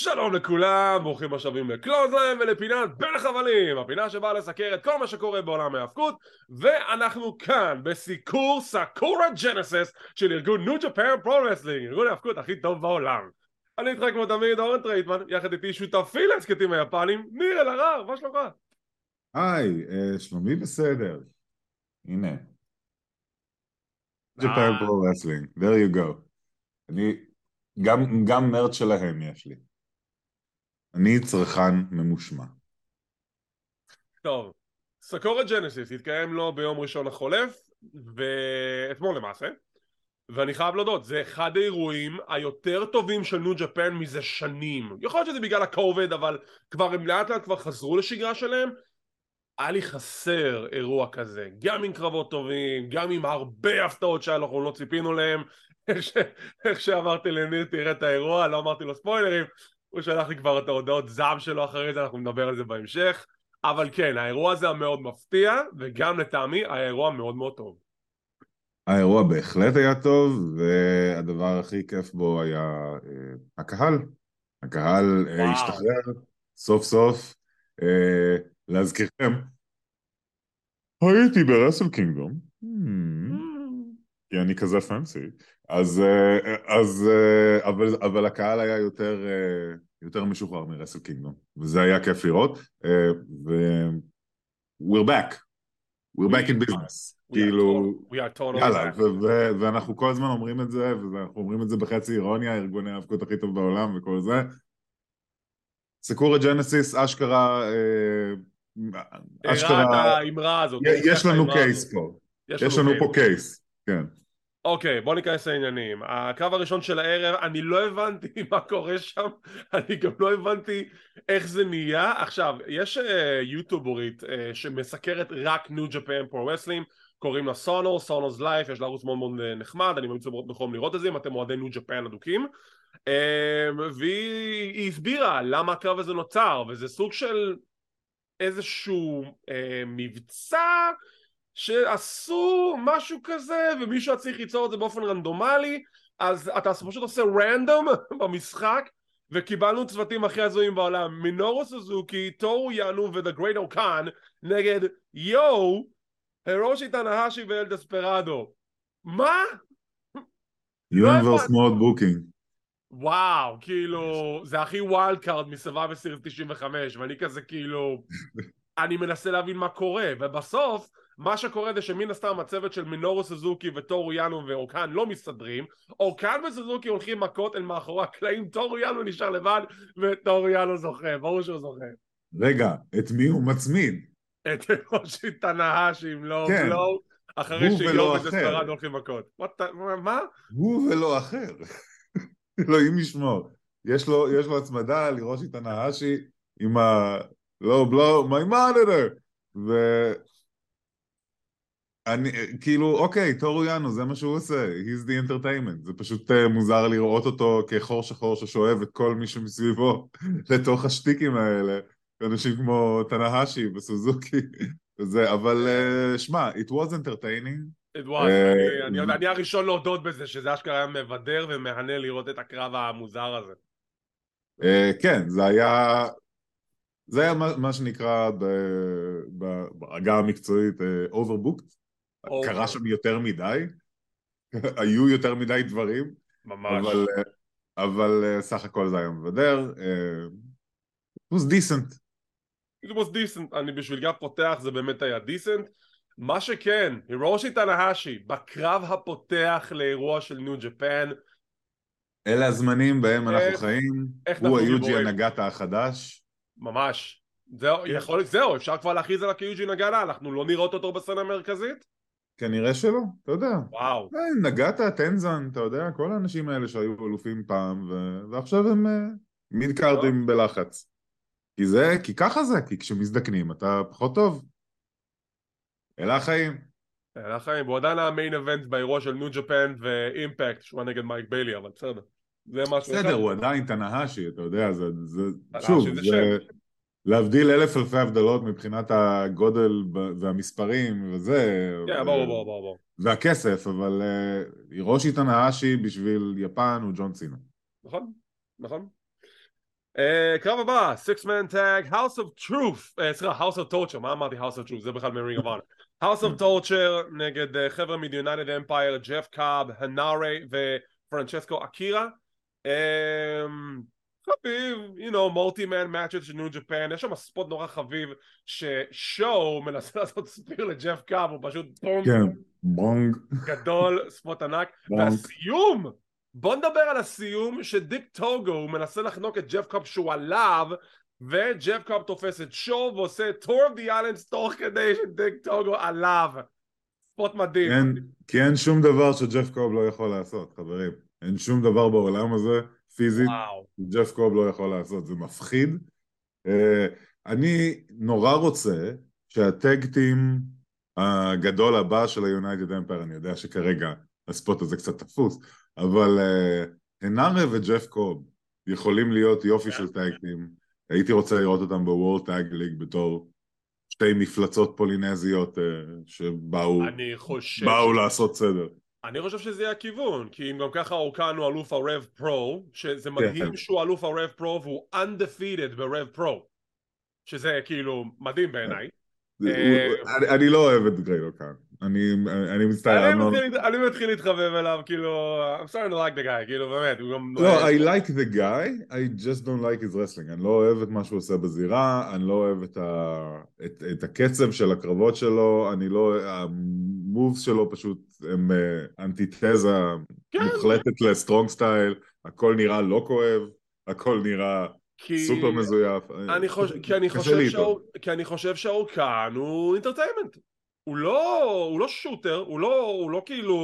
שלום לכולם, ברוכים השבים לקלוזליין ולפינת בין החבלים, הפינה שבאה לסקר את כל מה שקורה בעולם ההאבקות, ואנחנו כאן בסיקור Sakura Genesis של ארגון New Japan Pro-Wrestling, ארגון ההאבקות הכי טוב בעולם. אני איתך כמו תמיד אורן טרייטמן, יחד איתי שותפי להסכתים היפנים, ניר אלהרר, מה שלומך? היי, אה, שלומי בסדר. הנה. Japan Pro-Wrestling, there you go. אני, גם, גם מרץ שלהם יש לי. אני צרכן ממושמע. טוב, סקורה ג'נסיס התקיים לו ביום ראשון החולף, ואתמול למעשה, ואני חייב להודות, זה אחד האירועים היותר טובים של ניו ג'פן מזה שנים. יכול להיות שזה בגלל הקובד, אבל כבר הם לאט לאט כבר חזרו לשגרה שלהם. היה לי חסר אירוע כזה, גם עם קרבות טובים, גם עם הרבה הפתעות שאנחנו לא ציפינו להם. איך שאמרתי לניר תראה את האירוע, לא אמרתי לו ספוילרים, הוא שלח לי כבר את ההודעות זעם שלו אחרי זה, אנחנו נדבר על זה בהמשך. אבל כן, האירוע הזה היה מאוד מפתיע, וגם לטעמי היה אירוע מאוד מאוד טוב. האירוע בהחלט היה טוב, והדבר הכי כיף בו היה אה, הקהל. הקהל אה, השתחרר סוף סוף. אה, להזכירכם, הייתי ברסל קינגדום, hmm. כי אני כזה פנסי, אז, אה, אז אה, אבל, אבל הקהל היה יותר, אה, יותר משוחרר מרסל קינגדום, וזה היה כיף לראות, ו... we're back, we're back in business, כאילו, יאללה, ואנחנו כל הזמן אומרים את זה, ואנחנו אומרים את זה בחצי אירוניה, ארגוני האבקות הכי טוב בעולם וכל זה. סקורה ג'נסיס, אשכרה, אשכרה, יש לנו case פה, יש לנו פה case, כן. אוקיי, בוא ניכנס לעניינים. הקרב הראשון של הערב, אני לא הבנתי מה קורה שם, אני גם לא הבנתי איך זה נהיה. עכשיו, יש uh, יוטיוברית uh, שמסקרת רק New Japan Pro Wrestling, קוראים לה סונור, Sonor's Life, יש לה ערוץ מאוד מאוד נחמד, אני ממליץ בחום לראות את זה אם אתם אוהדי New Japan אדוקים. Uh, והיא הסבירה למה הקרב הזה נוצר, וזה סוג של איזשהו uh, מבצע שעשו משהו כזה ומישהו היה צריך ליצור את זה באופן רנדומלי אז אתה פשוט עושה רנדום במשחק וקיבלנו צוותים הכי הזויים בעולם. מינורו סוזוקי, טורו יאנו ו The Great O-Khan נגד יואו הירושי טנהשי ו El Desperado מה? Universe Mode booking וואו, כאילו, זה הכי wild card מ Survivor Series 95 ואני כזה כאילו אני מנסה להבין מה קורה ובסוף מה שקורה זה שמן הסתם הצוות של מינורו סוזוקי וטורו יאנו ואורקן לא מסתדרים. אורקן וסוזוקי הולכים מכות אל מאחורי הקלעים טורו יאנו נשאר לבד וטורו יאנו זוכה, ברור שהוא זוכה. רגע, את מי הוא מצמיד? את ראשי תנאהשי עם לא כן. בלואו אחרי שיום ודספרד הולכים מכות. מה? הוא ולא אחר. אלוהים ישמור. יש לו, יש לו הצמדה לראשי תנאהשי עם ה... לא בלואו, my monitor. ו... אני, כאילו, אוקיי, טורו יאנו, זה מה שהוא עושה, he's the entertainment, זה פשוט uh, מוזר לראות אותו כחור שחור ששואב את כל מי שמסביבו לתוך השטיקים האלה, אנשים כמו תנהשי וסוזוקי וזה, אבל uh, שמע, it was entertaining. It was, uh, אני, אני, אני הראשון להודות בזה, שזה אשכרה היה מבדר ומהנה לראות את הקרב המוזר הזה. Uh, כן, זה היה, זה היה מה, מה שנקרא בעגה המקצועית overbooked. קרה שם יותר מדי, היו יותר מדי דברים, ממש. אבל, אבל אה, סך הכל זה היה מבדר. אה, it was decent. it was decent, אני בשביל גב פותח זה באמת היה decent. מה שכן, הירושי טנהשי, בקרב הפותח לאירוע של ניו ג'פן. אלה הזמנים בהם אנחנו חיים, הוא היוג'י הנגטה החדש. ממש. זהו, יכול, זהו, אפשר כבר להכריז עליו כיוג'י נגטה, אנחנו לא נראות אותו בסצנה המרכזית? כנראה שלא, אתה יודע. וואו. אה, נגעת, טנזן, אתה יודע, כל האנשים האלה שהיו אלופים פעם, ו... ועכשיו הם uh, מיד קארדים בלחץ. כי זה, כי ככה זה, כי כשמזדקנים אתה פחות טוב. אלה החיים. אלה החיים, והוא עדיין המיין אבנט באירוע של ניו ג'פן ואימפקט, שהוא נגד מייק ביילי, אבל בסדר. זה משהו בסדר, הוא עדיין תנהשי, אתה יודע, זה, זה, שוב, זה, להבדיל אלף אלפי הבדלות מבחינת הגודל והמספרים וזה. כן, ברור, ברור, ברור. והכסף, אבל הירושי תנאשי בשביל יפן הוא ג'ון סינה. נכון, נכון. Uh, קרב הבא, six man tag, House of Truth, uh, סליחה, House of Torture, מה אמרתי House of Truth? זה בכלל מ Ring of Honor. House of Torture נגד חבר'ה מ-United Empire, ג'ף קאב, הנארי ופרנצ'סקו אקירה. חביב, you know, multi-man match של New Japan, יש שם spot נורא חביב ששואו מנסה לעשות spear לג'ף קאב, הוא פשוט בונג, כן, בונג. גדול, spot ענק, בונג. והסיום, בוא נדבר על הסיום שדיק טוגו הוא מנסה לחנוק את ג'ף קאב שהוא עליו וג'ף קאב תופס את שואו ועושה tour of the islands תוך כדי שדיק טוגו עליו spot מדהים אין, כי אין שום דבר שג'ף קוב לא יכול לעשות, חברים. אין שום דבר בעולם הזה, פיזית, ג'ף קוב לא יכול לעשות, זה מפחיד. אה, אני נורא רוצה שה tag team הגדול הבא של ה United Empire, אני יודע שכרגע ה spot הזה קצת תפוס, אבל אה, הנארה וג'ף קוב יכולים להיות יופי של tag team. הייתי רוצה לראות אותם ב World Tag League בתור שתי מפלצות פולינזיות אה, שבאו באו לעשות סדר. אני חושב שזה יהיה הכיוון כי אם גם ככה אורקן הוא אלוף הרב פרו שזה מדהים כן. שהוא אלוף הרב פרו והוא undefeated ברב פרו שזה כאילו מדהים בעיניי זה- אה, אני- לא אוהב את גריילו כאן. אני אני מצטער. אני אמנון. מתחיל- אני מתחיל להתחבב אליו כאילו I'm starting to like the guy כאילו באמת הוא גם לא, I like the guy, I just don't like his wrestling. אני לא אוהב את מה שהוא עושה בזירה, אני לא אוהב את, ה... את, את הקצב של הקרבות שלו, אני לא... המובס שלו פשוט הם אה, אנטיתזה כן. מוחלטת ל strong style, הכל נראה לא כואב, הכל נראה כי סופר מזויף. אני חושב, כי אני חושב שהאור- כי אני חושב שה O-Khan הוא entertainment הוא לא הוא לא shooter הוא לא הוא לא כאילו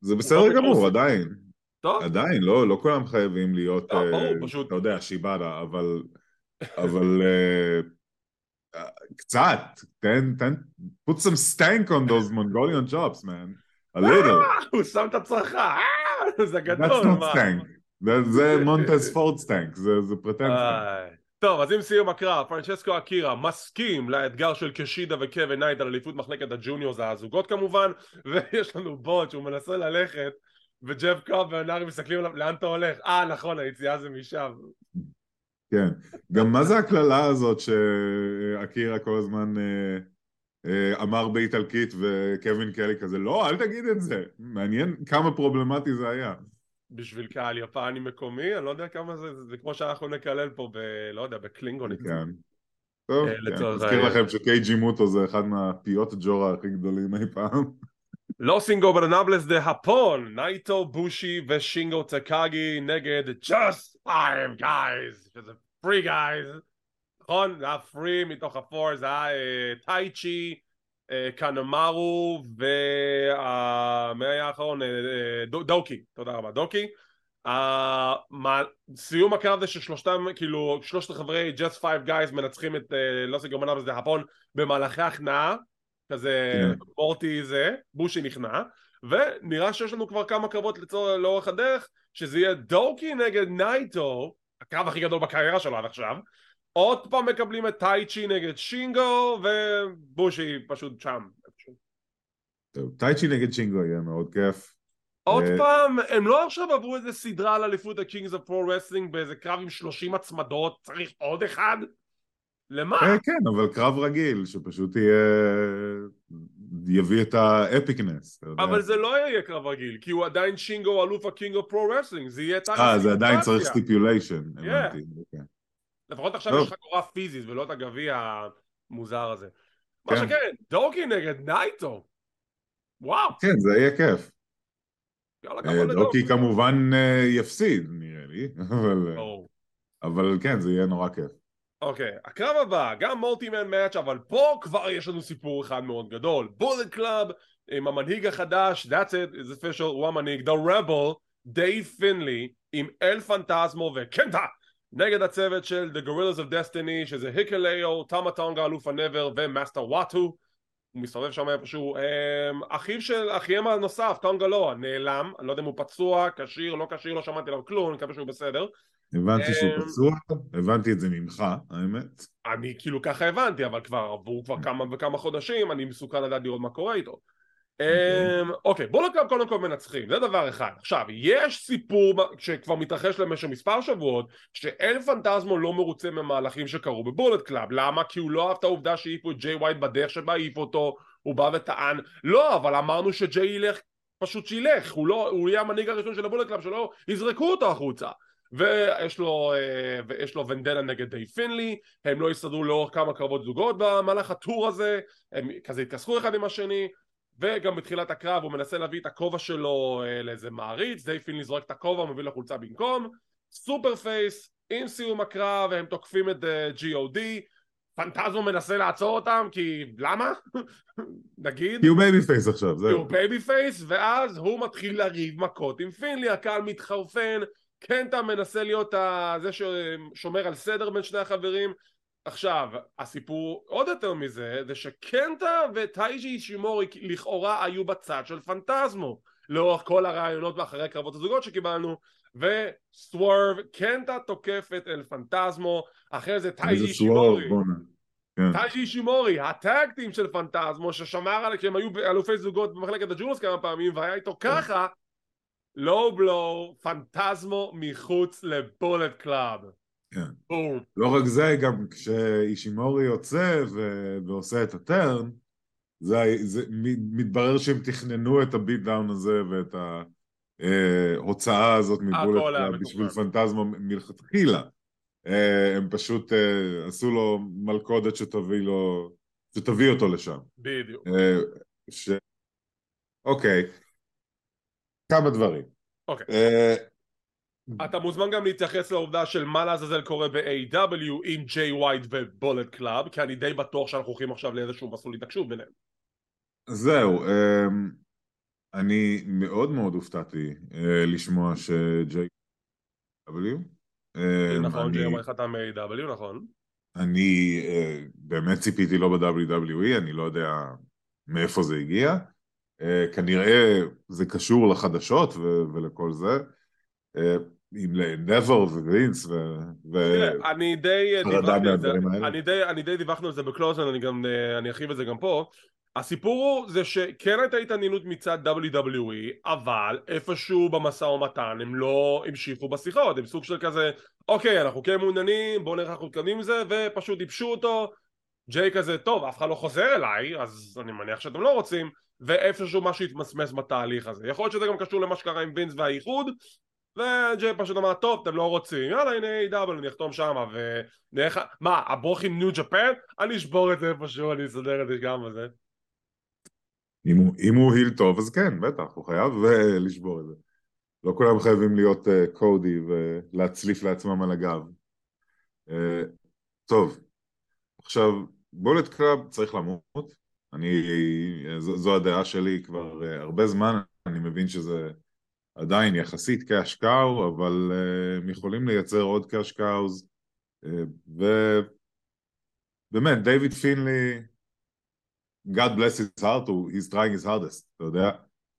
זה בסדר הוא גמור, לא עדיין. טוב. עדיין, לא, לא כולם חייבים להיות, לא, ברור, אה, פשוט- אתה יודע, שיבאדה, אבל, אבל אה, אה, קצת, תן, תן, put some stank on those Mongolian chops, man, a little, הוא שם את הצרחה אה, זה that's גדול not מה. stank, זה- מונטס פורד stank, זה stank, איי. טוב אז עם סיום הקרב פרנצ'סקו אקירה מסכים לאתגר של קשידה וקווין נייט על אליפות מחלקת ה juniors הזוגות כמובן ויש לנו spot שהוא מנסה ללכת וג'ף קאב והנארי מסתכלים עליו לאן אתה הולך? אה נכון היציאה זה משם. כן, גם מה זה הקללה הזאת שאקירה כל הזמן אה, אה, אמר באיטלקית וקווין קלי כזה, לא, אל תגיד את זה, מעניין כמה פרובלמטי זה היה. בשביל קהל יפני מקומי, אני לא יודע כמה זה, זה, כמו שאנחנו נקלל פה ב... לא יודע, בקלינגונית. כן. טוב, אה, כן, העניין. לכם שקייג'י מוטו זה אחד מהפיות ג'ורה הכי גדולים אי פעם. לא סינגו ברנבלס דה הפון, נייטו, בושי ושינגו טקאגי נגד just five guys, שזה free guys, נכון? זה היה free מתוך הפור, זה היה אה, טייצ'י, אה, קנמרו ומי היה האחרון? אה, אה, דו- דוקי, תודה רבה, דוקי. אה, סיום הקרב זה ששלושתם, כאילו, שלושת חברי just five guys מנצחים את אה, לא ברנבלס דה הפון במהלכי הכנעה, כזה כן. מורטי זה, בושי נכנע, ונראה שיש לנו כבר כמה קרבות לצור, לאורך הדרך, שזה יהיה דוקי נגד נייטו, הקרב הכי גדול בקריירה שלו עד עכשיו, עוד פעם מקבלים את טייצ'י נגד שינגו, ובושי פשוט שם. טייצ'י נגד שינגו יהיה מאוד כיף. עוד אה, פעם, הם לא עכשיו עברו איזה סדרה על אליפות ה-Kings of Pro Wrestling באיזה קרב עם 30 הצמדות, צריך עוד אחד? למה? אה, כן, אבל קרב רגיל, שפשוט יהיה... יביא את ה epicness. אבל זה לא יהיה קרב רגיל, כי הוא עדיין שינגו אלוף ה-King of Pro Wrestling, זה יהיה תחת אה, זה עדיין צריך. stipulation, הבנתי. לפחות עכשיו טוב. יש לך חגורה פיזית ולא את הגביע המוזר הזה. מה כן. שכן, דוקי נגד נייטו. וואו, כן, זה יהיה כיף. אה. דוקי כמובן אה, יפסיד, נראה לי, אבל- אה. אבל כן, זה יהיה נורא כיף. אוקיי, הקרב הבא, גם multi-man match, אבל פה כבר יש לנו סיפור אחד מאוד גדול. Bullet Club עם המנהיג החדש, that's it, is official, הוא המנהיג, The Rebel, דייב פינלי, עם אל פנטזמו וקנטה, נגד הצוות של The Gorillas of Destiny, שזה היקוליאו, תמה טונגה, אלוף ה NEVER, ומאסטר וואטו. הוא מסתובב שם איפשהו. אמ, אחיו של, אחיהם הנוסף, טונגה לואה, נעלם, אני לא יודע אם הוא פצוע, כשיר, לא כשיר, לא שמעתי עליו כלום, אני מקווה שהוא בסדר. הבנתי שהוא אה, פצוע, הבנתי את זה ממך, האמת. אני כאילו ככה הבנתי, אבל כבר עברו כבר כמה וכמה חודשים, אני מסוקרן לדעת לראות מה קורה איתו. אמ, אוקיי, בואו נקרא קודם כל מנצחים, זה דבר אחד. עכשיו, יש סיפור שכבר מתרחש למשך מספר שבועות, שאל פנטזמו לא מרוצה ממהלכים שקרו ב Bullet Club. למה? כי הוא לא אהב את העובדה שהעיפו את ג'יי ווייט בדרך שבה העיפו אותו, הוא בא וטען, לא, אבל אמרנו שג'יי ילך, פשוט שילך, הוא לא, הוא יהיה המנהיג הראשון של ה Bullet Club, שלא יזרקו אותו החוצה. ויש לו, אה, ויש לו ונדטה נגד די פינלי, הם לא יסתדרו לאורך כמה קרבות זוגות במהלך ה tour הזה, הם כזה התכסחו אחד עם השני, וגם בתחילת הקרב הוא מנסה להביא את הכובע שלו אה, לאיזה מעריץ, די פינלי זורק את הכובע, מביא לחולצה במקום, super face, עם סיום הקרב הם תוקפים את אה, G.O.D פנטזמו מנסה לעצור אותם כי למה? נגיד. כי הוא babyface עכשיו זהו. כי הוא babyface ואז הוא מתחיל לריב מכות עם פינלי הקהל מתחרפן. קנטה מנסה להיות זה ששומר על סדר בין שני החברים עכשיו, הסיפור עוד יותר מזה, זה שקנטה וטייג'י שימורי לכאורה היו בצד של פנטזמו לאורך כל הראיונות ואחרי קרבות הזוגות שקיבלנו ו swerve, קנטה תוקף את אל פנטזמו, אחרי זה טייג'י שימורי כן. טייג'י שימורי, ה tag team של פנטזמו ששמר עליהם כשהם היו אלופי זוגות במחלקת ה juniors כמה פעמים והיה איתו כן. ככה low blow, פנטזמו מחוץ ל Bullet Club כן. לא רק זה, גם כשאישימורי יוצא ו... ועושה את הטרן, זה, זה מתברר שהם תכננו את הביט דאון הזה ואת ההוצאה אה, הזאת מבולט בשביל פנטזמה מלכתחילה. אה, הם פשוט אה, עשו לו מלכודת שתביא לו, שתביא אותו לשם. בדיוק. ש... אוקיי, כמה דברים. אוקיי. אתה מוזמן גם להתייחס לעובדה של מה לעזאזל קורה ב-AEW עם ג'יי ווייט ו Bullet Club כי אני די בטוח שאנחנו הולכים עכשיו לאיזשהו מסלול התנגשות ביניהם. זהו, אמ, אני מאוד מאוד הופתעתי אה, לשמוע שג'יי W אמ, נכון, ג'יי ווייט חתם ב-AEW, נכון. אני אה, באמת ציפיתי לו ב-WWE, אני לא יודע מאיפה זה הגיע. אה, כנראה זה קשור לחדשות ולכל זה עם נבר ווינס ו... אני די דיווחתי על זה, אני די דיווחנו על זה בקלוזן, אני גם, אני ארחיב את זה גם פה. הסיפור הוא זה שכן הייתה התעניינות מצד WWE אבל איפשהו במשא ומתן הם לא המשיכו בשיחות הם סוג של כזה אוקיי אנחנו כן מעוניינים בואו נראה איך אנחנו מתקדמים עם זה ופשוט ייבשו אותו. ג'יי כזה טוב אף אחד לא חוזר אליי אז אני מניח שאתם לא רוצים ואיפשהו משהו התמסמס בתהליך הזה. יכול להיות שזה גם קשור למה שקרה עם וינס והאיחוד וג'יי פשוט אמר טוב אתם לא רוצים יאללה הנה A.W אני אחתום שמה איך מה הברוך עם ניו ג'פן? אני אשבור את זה איפשהו אני אסדר את זה גם בזה אם הוא, אם הוא היל טוב אז כן בטח הוא חייב uh, לשבור את זה. לא כולם חייבים להיות uh, קודי ולהצליף לעצמם על הגב. uh, טוב. עכשיו בולט קראב צריך למות. אני, זו, זו הדעה שלי כבר uh, הרבה זמן אני מבין שזה עדיין יחסית קאש קאו, אבל uh, הם יכולים לייצר עוד קאש קאוז, ובאמת, דיוויד פינלי, God bless his heart, he's trying his hardest, אתה יודע?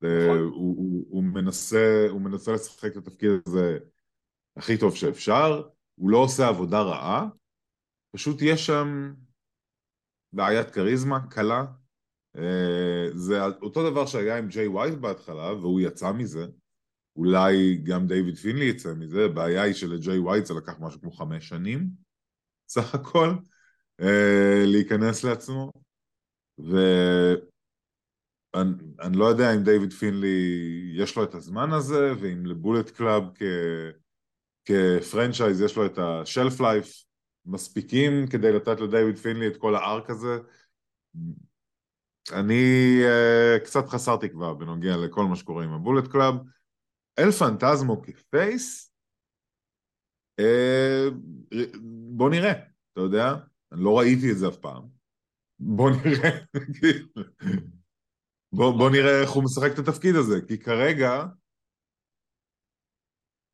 נכון. הוא, הוא, הוא, מנסה, הוא מנסה לשחק את התפקיד הזה הכי טוב שאפשר, הוא לא עושה עבודה רעה, פשוט יש שם בעיית כריזמה קלה. אה, זה אותו דבר שהיה עם ג'יי ווייט בהתחלה, והוא יצא מזה. אולי גם דיוויד פינלי יצא מזה, הבעיה היא שלג'יי ווייט זה לקח משהו כמו חמש שנים סך הכל אה, להיכנס לעצמו ואני לא יודע אם דיוויד פינלי יש לו את הזמן הזה ואם ל Bullet Club כ... כ franchise יש לו את ה shelf life מספיקים כדי לתת לדיוויד פינלי את כל ה arc הזה אני uh, קצת חסר תקווה בנוגע לכל מה שקורה עם ה Bullet Club אל פנטזמו כ face, אה, בוא נראה, אתה יודע? אני לא ראיתי את זה אף פעם. בוא נראה, בוא, בוא נראה איך הוא משחק את התפקיד הזה, כי כרגע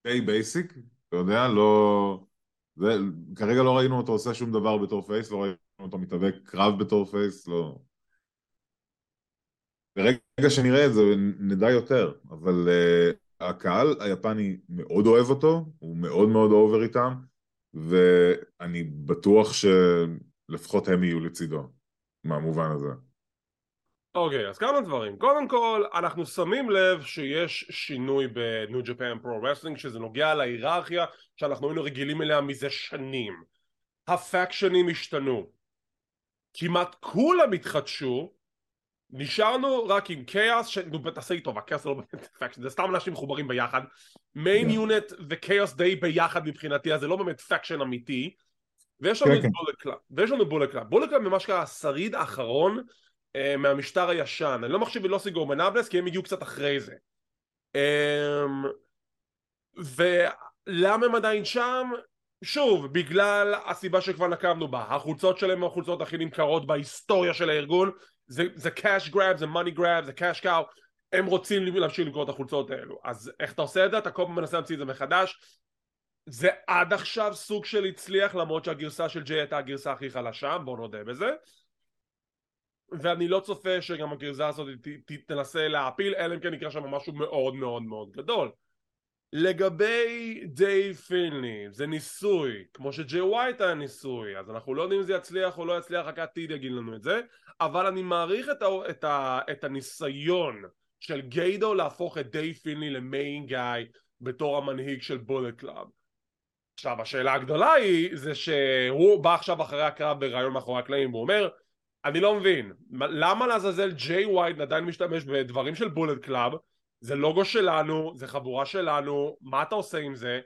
די basic, אתה יודע, לא... זה, כרגע לא ראינו אותו עושה שום דבר בתור face, לא ראינו אותו מתאבק קרב בתור face, לא... ברגע שנראה את זה נדע יותר, אבל uh, הקהל היפני מאוד אוהב אותו, הוא מאוד מאוד over איתם, ואני בטוח שלפחות הם יהיו לצידו, מהמובן הזה. אוקיי, okay, אז כמה דברים. קודם כל, אנחנו שמים לב שיש שינוי ב New Japan Pro Wrestling, שזה נוגע להיררכיה שאנחנו היינו רגילים אליה מזה שנים. הפקשנים השתנו. כמעט כולם התחדשו, נשארנו רק עם כאוס, ש... נו תעשה לי טובה, כאוס זה לא באמת faction, זה סתם אנשים מחוברים ביחד. main unit וכאוס די ביחד מבחינתי, אז זה לא באמת faction אמיתי. ויש לנו כן, את Bullet Club, ויש לנו Bullet Club. Bullet Club ממש ככה השריד האחרון אה, מהמשטר הישן. אני לא מחשיב Los Ingobernables, כי הם הגיעו קצת אחרי זה. אה, ולמה הם עדיין שם? שוב, בגלל הסיבה שכבר נקבנו בה, החולצות שלהם הן החולצות הכי נמכרות בהיסטוריה של הארגון, זה, זה cash grab, זה money grab, זה cash cow, הם רוצים להמשיך למכור את החולצות האלו. אז איך אתה עושה את זה? אתה כל פעם מנסה להמציא את זה מחדש. זה עד עכשיו סוג של הצליח, למרות שהגרסה של ג'יי הייתה הגרסה הכי חלשה, בוא נודה בזה. ואני לא צופה שגם הגרסה הזאת ת, ת, תנסה להעפיל, אלא אם כן יקרה שם משהו מאוד מאוד מאוד גדול. לגבי דיי פינלי, זה ניסוי, כמו שג'יי ווייט היה ניסוי, אז אנחנו לא יודעים אם זה יצליח או לא יצליח, רק העתיד יגיד לנו את זה, אבל אני מעריך את, ה, את, ה, את הניסיון של גיידו להפוך את דיי פינלי למיין גיא בתור המנהיג של Bullet Club. עכשיו השאלה הגדולה היא זה שהוא בא עכשיו אחרי הקרב בריאיון מאחורי הקלעים והוא אומר אני לא מבין למה לעזאזל ג'יי ווייט עדיין משתמש בדברים של Bullet Club זה לוגו שלנו, זה חבורה שלנו, מה אתה עושה עם זה?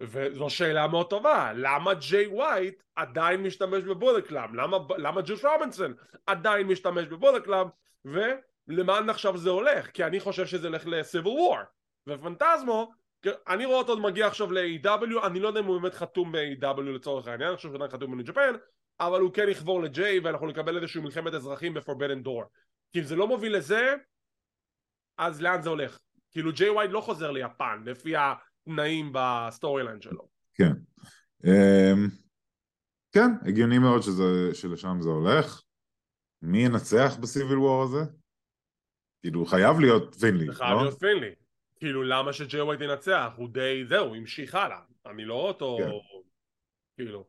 וזו שאלה מאוד טובה, למה ג'יי ווייט עדיין משתמש ב Bullet? למה, למה ג'וס רובינסון עדיין משתמש ב Bullet? ולאן עכשיו זה הולך? כי אני חושב שזה הולך ל civil war ואל פנטזמו אני רואה אותו מגיע עכשיו ל-AEW, אני לא יודע אם הוא באמת חתום ב-AEW לצורך העניין, אני חושב שהוא עדיין חתום בניו ג'פן, אבל הוא כן יחבור לג'יי ואנחנו נקבל איזושהי מלחמת אזרחים ב-Forbidden Door. כי אם זה לא מוביל לזה, אז לאן זה הולך? כאילו ג'יי ווייט לא חוזר ליפן לפי התנאים ב storyline שלו. כן. אמ, כן, הגיוני מאוד שזה, שלשם זה הולך. מי ינצח ב civil war הזה? כאילו, חייב להיות פינלי, לא? חייב להיות פינלי. כאילו, למה שג'יי ווייד ינצח? הוא די, זהו, המשיך הלאה. אני לא אותו... כן. כאילו...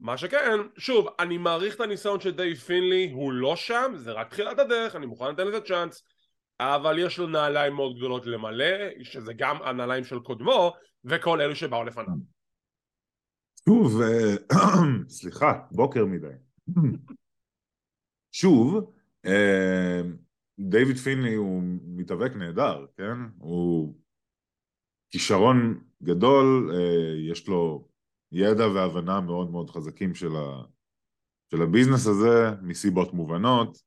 מה שכן, שוב, אני מעריך את הניסיון של די פינלי, הוא לא שם, זה רק תחילת הדרך, אני מוכן לתת לזה צ'אנס. אבל יש לו נעליים מאוד גדולות למלא, שזה גם הנעליים של קודמו, וכל אלו שבאו לפניו. שוב, אה, סליחה, בוקר מדי. שוב, אה, דיוויד פינלי הוא מתאבק נהדר, כן? הוא כישרון גדול, אה, יש לו ידע והבנה מאוד מאוד חזקים של, ה... של הביזנס הזה, מסיבות מובנות.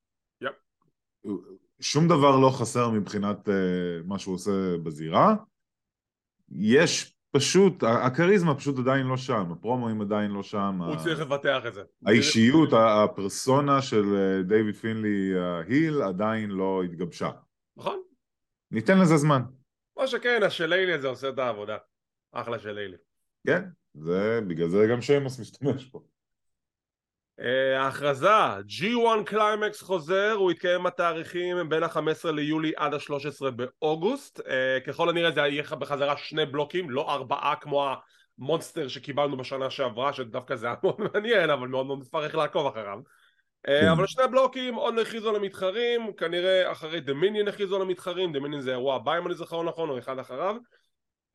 Yep. שום דבר לא חסר מבחינת uh, מה שהוא עושה בזירה. יש פשוט, הכריזמה פשוט עדיין לא שם, הפרומואים עדיין לא שם. הוא צריך לבטח את זה. האישיות, הפרסונה של אה, דיוויד פינלי heel עדיין לא התגבשה. נכון. ניתן לזה זמן. מה שכן, השלילי הזה עושה את העבודה. אחלה שלילי. כן, זה, בגלל זה גם שיימוס משתמש פה. אה, ההכרזה, G1 Climax חוזר, הוא יתקיים בתאריכים בין ה-15 ליולי עד ה-13 באוגוסט. uh, ככל הנראה זה יהיה בחזרה שני בלוקים, לא ארבעה כמו המונסטר שקיבלנו בשנה שעברה, שדווקא זה היה מאוד מעניין, אבל מאוד מאוד מפרך לעקוב אחריו. Uh, אבל שני בלוקים, עוד הכריזו למתחרים, כנראה אחרי דמיניון הכריזו למתחרים, דמיניון זה אירוע הבא אם אני זוכר נכון, או אחד אחריו.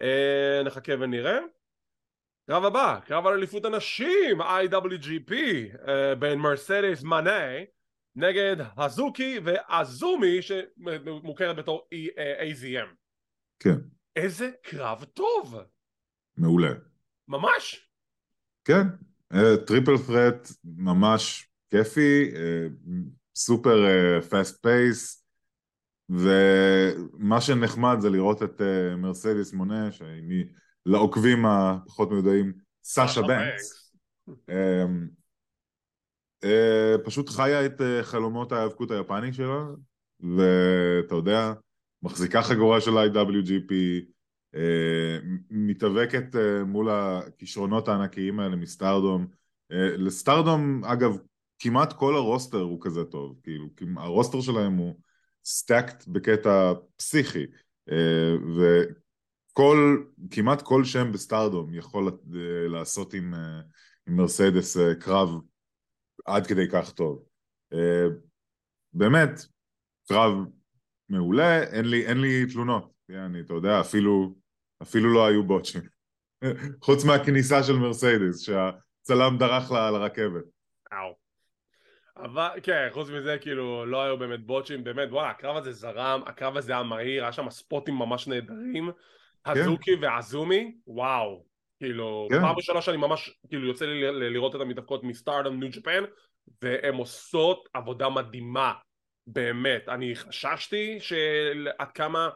uh, נחכה ונראה. קרב הבא, קרב על אליפות הנשים, IWGP, אה, בין מרסדס מנה נגד הזוקי ואזומי שמוכרת בתור AZM. כן. איזה קרב טוב. מעולה. ממש. כן, triple threat ממש כיפי, super fast pace, ומה שנחמד זה לראות את מרסדס מונה, שהיא לעוקבים הפחות מיודעים, סאשה בנקס. אמ, אה, פשוט חיה את אה, חלומות ההיאבקות היפני שלה, ואתה יודע, מחזיקה חגורה של IWGP, אה, מתאבקת מול הכישרונות הענקיים האלה מסטארדום. לסטארדום, אגב, כמעט כל הרוסטר הוא כזה טוב, כאילו, הרוסטר שלהם הוא stacked בקטע פסיכי, כל, כמעט כל שם בסטארדום יכול אה, לעשות עם, אה, עם מרסדס אה, קרב עד כדי כך טוב. באמת, קרב מעולה, אין לי, אין לי תלונות, יעני, אתה יודע, אפילו, אפילו לא היו botchים. חוץ מהכניסה של מרסדס, שהצלם דרך לה על הרכבת. אאוץ'. אבל כן, חוץ מזה כאילו לא היו באמת botchים, באמת וואלה הקרב הזה זרם, הקרב הזה היה מהיר, היה שם ספוטים ממש נהדרים, הזוקי ו-AZM, וואו, כאילו כן. פעם ראשונה שאני ממש כאילו יוצא לי ל- לראות את המתאבקות מסטארדם ניו ג'פן והן עושות עבודה מדהימה, באמת, אני חששתי של עד כמה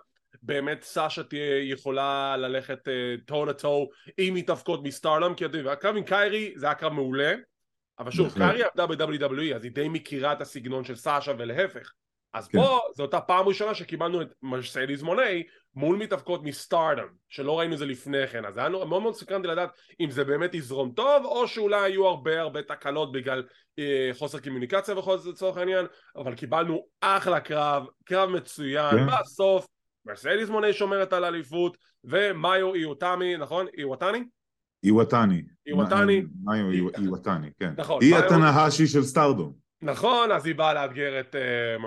באמת סאשה תהיה יכולה ללכת טו לטו עם מתאבקות מסטארדם, כי אתם יודעים, הקרב עם קיירי זה היה קרב מעולה. אבל שוב, בהחלט. קארי עבדה ב-WWE אז היא די מכירה את הסגנון של סאשה ולהפך אז כן. פה זו אותה פעם ראשונה שקיבלנו את מרסדיס מוני מול מתאבקות מסטארדם שלא ראינו את זה לפני כן אז היה מאוד מאוד סקרנתי לדעת אם זה באמת יזרום טוב או שאולי היו הרבה הרבה תקלות בגלל אה, חוסר קומוניקציה וחוסר לצורך העניין אבל קיבלנו אחלה קרב, קרב מצוין כן. בסוף מרסדיס מוני שומרת על האליפות ומאיו איוטמי נכון? איוטני? איוואטני. איוואטני. היא איוואטני, כן. נכון. היא מאיו- התנהשי של סטארדום. נכון, אז היא באה לאתגר את uh,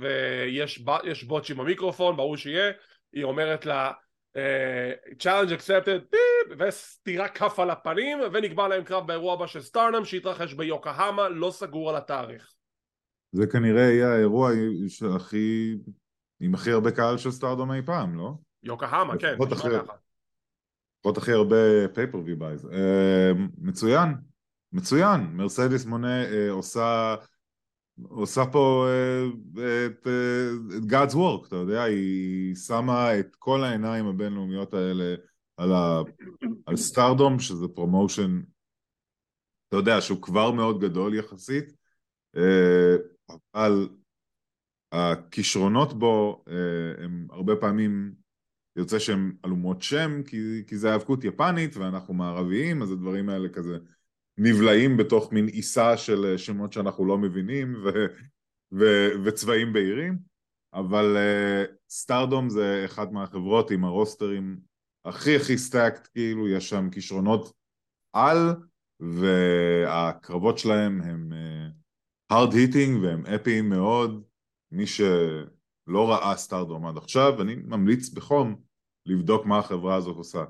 ויש ב- יש בוטשים במיקרופון, ברור שיהיה, היא אומרת לה uh, challenge accepted פיפ, וסטירה כף על הפנים ונקבע להם קרב באירוע הבא של סטארדום שהתרחש ביוקוהמה, לא סגור על התאריך. זה כנראה יהיה האירוע שהכי... עם הכי הרבה קהל של סטארדום אי פעם, לא? יוקוהמה, כן, לפחות הכי הרבה pay-per-view buys. אה, מצוין, מצוין. מרסדס מונה אה, עושה... עושה פה אה, את, אה, את God's work, אתה יודע, היא שמה את כל העיניים הבינלאומיות האלה על, ה, על סטארדום, שזה promotion, אתה יודע, שהוא כבר מאוד גדול יחסית, אה, אבל הכישרונות בו אה, הם הרבה פעמים יוצא שהם עלומות שם, כי, כי זה היאבקות יפנית ואנחנו מערביים, אז הדברים האלה כזה נבלעים בתוך מין עיסה של שמות שאנחנו לא מבינים ו, ו, וצבעים בהירים, אבל uh, סטארדום זה אחת מהחברות עם הרוסטרים הכי הכי stacked, כאילו יש שם כישרונות על, והקרבות שלהם הם הארד uh, היטינג והם אפיים מאוד, מי שלא ראה סטארדום עד עכשיו, אני ממליץ בחום לבדוק מה החברה הזאת עושה,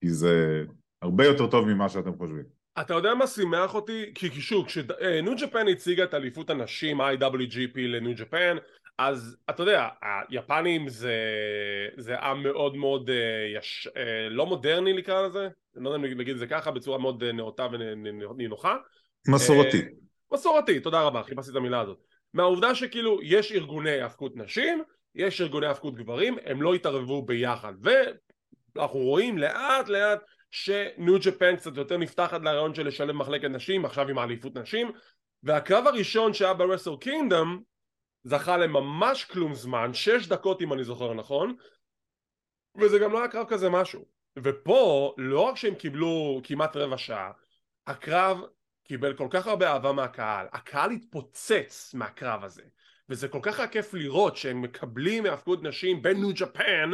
כי זה הרבה יותר טוב ממה שאתם חושבים. אתה יודע מה שימח אותי? כי כי שוב, כשניו ג'פן הציגה את אליפות הנשים IWGP לניו ג'פן אז אתה יודע, היפנים זה, זה עם מאוד מאוד אה, יש, אה, לא מודרני נקרא לזה, אני לא יודע אם נגיד את זה ככה, בצורה מאוד אה, נאותה ונינוחה. מסורתי. אה, מסורתי, תודה רבה, חיפשתי את המילה הזאת. מהעובדה שכאילו יש ארגוני האבקות נשים, יש ארגוני האבקות גברים, הם לא התערבבו ביחד, ואנחנו רואים לאט לאט שניו ג'פן קצת יותר נפתחת לרעיון של לשלם מחלקת נשים, עכשיו עם האליפות נשים, והקרב הראשון שהיה ברסל קינגדום זכה לממש כלום זמן, שש דקות אם אני זוכר נכון, וזה גם לא היה קרב כזה משהו. ופה, לא רק שהם קיבלו כמעט רבע שעה, הקרב קיבל כל כך הרבה אהבה מהקהל, הקהל התפוצץ מהקרב הזה, וזה כל כך היה כיף לראות שהם מקבלים מהפקות נשים בניו ג'פן,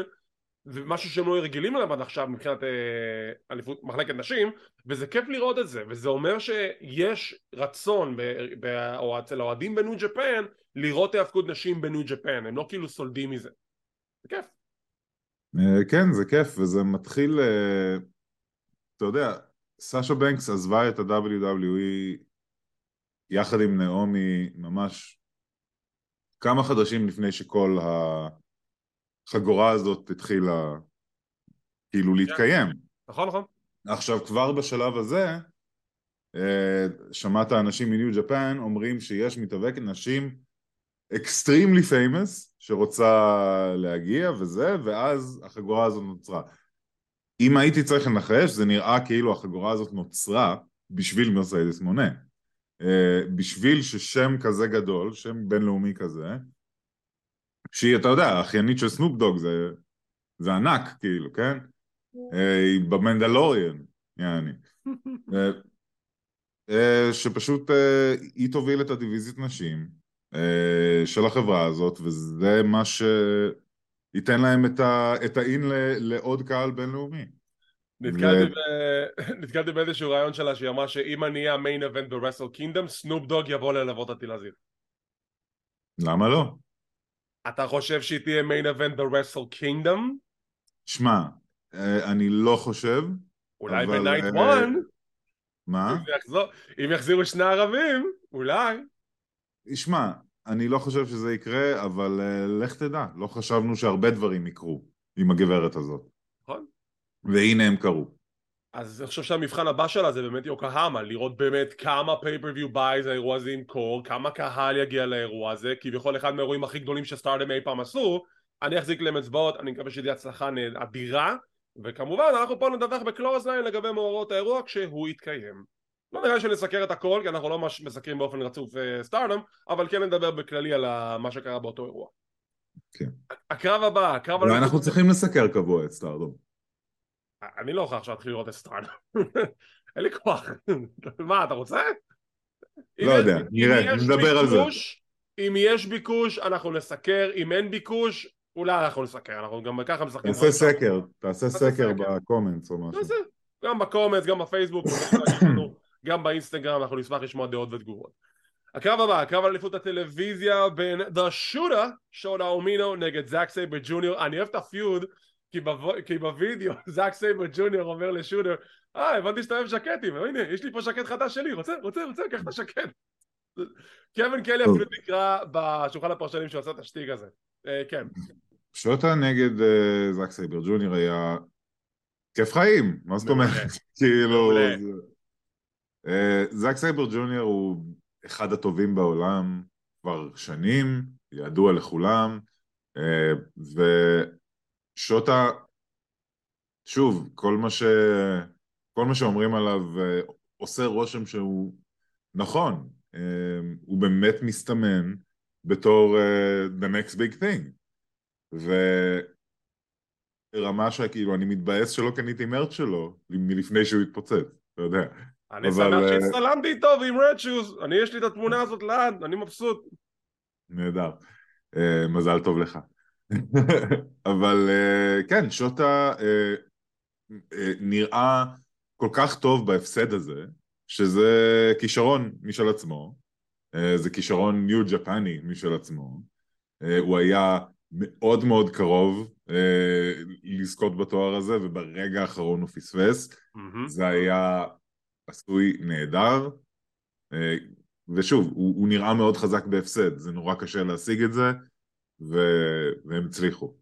ומשהו שהם לא רגילים אליו עד עכשיו מבחינת אה, אליפות מחלקת נשים וזה כיף לראות את זה וזה אומר שיש רצון ב, ב, או אצל האוהדים בניו ג'פן לראות האבקות נשים בניו ג'פן הם לא כאילו סולדים מזה. זה כיף. אה, כן זה כיף וזה מתחיל אה, אתה יודע סאשה בנקס עזבה את ה-WWE יחד עם נעמי ממש כמה חודשים לפני שכל ה... החגורה הזאת התחילה כאילו להתקיים. נכון נכון. עכשיו כבר בשלב הזה שמעת אנשים מניו ג'פן אומרים שיש מתאבקת נשים extremely famous שרוצה להגיע וזה ואז החגורה הזאת נוצרה. אם הייתי צריך לנחש זה נראה כאילו החגורה הזאת נוצרה בשביל מרסדס מונה. בשביל ששם כזה גדול, שם בינלאומי כזה שהיא, אתה יודע, האחיינית של סנופ דוג זה, זה ענק, כאילו, כן? היא במנדלוריאן, יעני. שפשוט היא תוביל את הדיוויזיית נשים של החברה הזאת, וזה מה שייתן להם את ה in לעוד קהל בינלאומי. נתקלתי באיזשהו רעיון שלה שהיא אמרה שאם אני אהיה ה main event ב Wrestle Kingdom סנופ דוג יבוא ללוות אותי לזירה למה לא? אתה חושב שהיא תהיה main event ב Wrestle Kingdom? שמע, אה, אני לא חושב. אולי אבל, ב night אה, one? מה? אם יחזור- אם יחזירו שני ערבים, אולי. שמע, אני לא חושב שזה יקרה, אבל אה, לך תדע, לא חשבנו שהרבה דברים יקרו עם הגברת הזאת. נכון. והנה הם קרו. אז אני חושב שהמבחן הבא שלה זה באמת יוקוהמה, לראות באמת כמה pay-per-view buys האירוע הזה ימכור, כמה קהל יגיע לאירוע הזה, כביכול אחד מהאירועים הכי גדולים שסטארדום אי פעם עשו, אני אחזיק להם אצבעות, אני מקווה שתהיה הצלחה אדירה, וכמובן אנחנו פה נדווח בקלוזליין לגבי מאורעות האירוע כשהוא יתקיים. לא נראה לי שנסקר את הכל, כי אנחנו לא ממש מסקרים באופן רצוף אה, סטארדם, אבל כן נדבר בכללי על מה שקרה באותו אירוע. כן. הקרב הבא, הקרב על... ואנחנו צריכים לסקר קבוע את סטארדום. אני לא יכול עכשיו להתחיל לראות את סטארדם. אין לי כוח. מה, אתה רוצה? לא יודע, נראה, נדבר על זה. אם יש ביקוש, אנחנו נסקר, אם אין ביקוש, אולי אנחנו נסקר, אנחנו גם ככה משחקים. תעשה סקר, תעשה סקר. ב comments או משהו. גם ב comments, גם בפייסבוק, גם באינסטגרם, אנחנו נשמח לשמוע דעות ותגובות. הקרב הבא, הקרב על אליפות הטלוויזיה בין The Shooter, שוטה אומינו, נגד זאק סייבר ג'וניור. אני אוהב את ה feud, כי, בו... כי בווידאו זאק סייבר ג'וניור אומר לשוטה, אה, הבנתי שאתה אוהב ז'קטים, הנה, יש לי פה ז'קט חדש שלי, רוצה, רוצה, רוצה, קח את הז'קט. קווין קלי. אפילו נקרא בשולחן הפרשנים שעושה את השטיק הזה. אה, כן. שוטה נגד אה, זאק סייבר ג'וניור היה כיף חיים, מה זאת. אומרת? כאילו... אה, זאק סייבר ג'וניור הוא אחד הטובים בעולם כבר שנים, ידוע לכולם, אה, ושוטה, שוב, כל מה ש... כל מה שאומרים עליו אה, עושה רושם שהוא נכון, אה, הוא באמת מסתמן בתור אה, the next big thing. ורמה שכאילו אני מתבאס שלא קניתי מרץ שלו מלפני שהוא התפוצץ, אתה יודע. אני שמח אה, שהצטלמתי איתו ועם רד שוז, אני יש לי את התמונה הזאת לעד, אני מבסוט. נהדר. מזל טוב לך. אבל אה, כן, שוטה אה, אה, נראה כל כך טוב בהפסד הזה, שזה כישרון משל עצמו, זה כישרון ניו ג'פני משל עצמו. הוא היה מאוד מאוד קרוב לזכות בתואר הזה, וברגע האחרון הוא פספס. מהמם. זה היה עשוי נהדר, ושוב, הוא, הוא נראה מאוד חזק בהפסד, זה נורא קשה להשיג את זה, ו... והם הצליחו.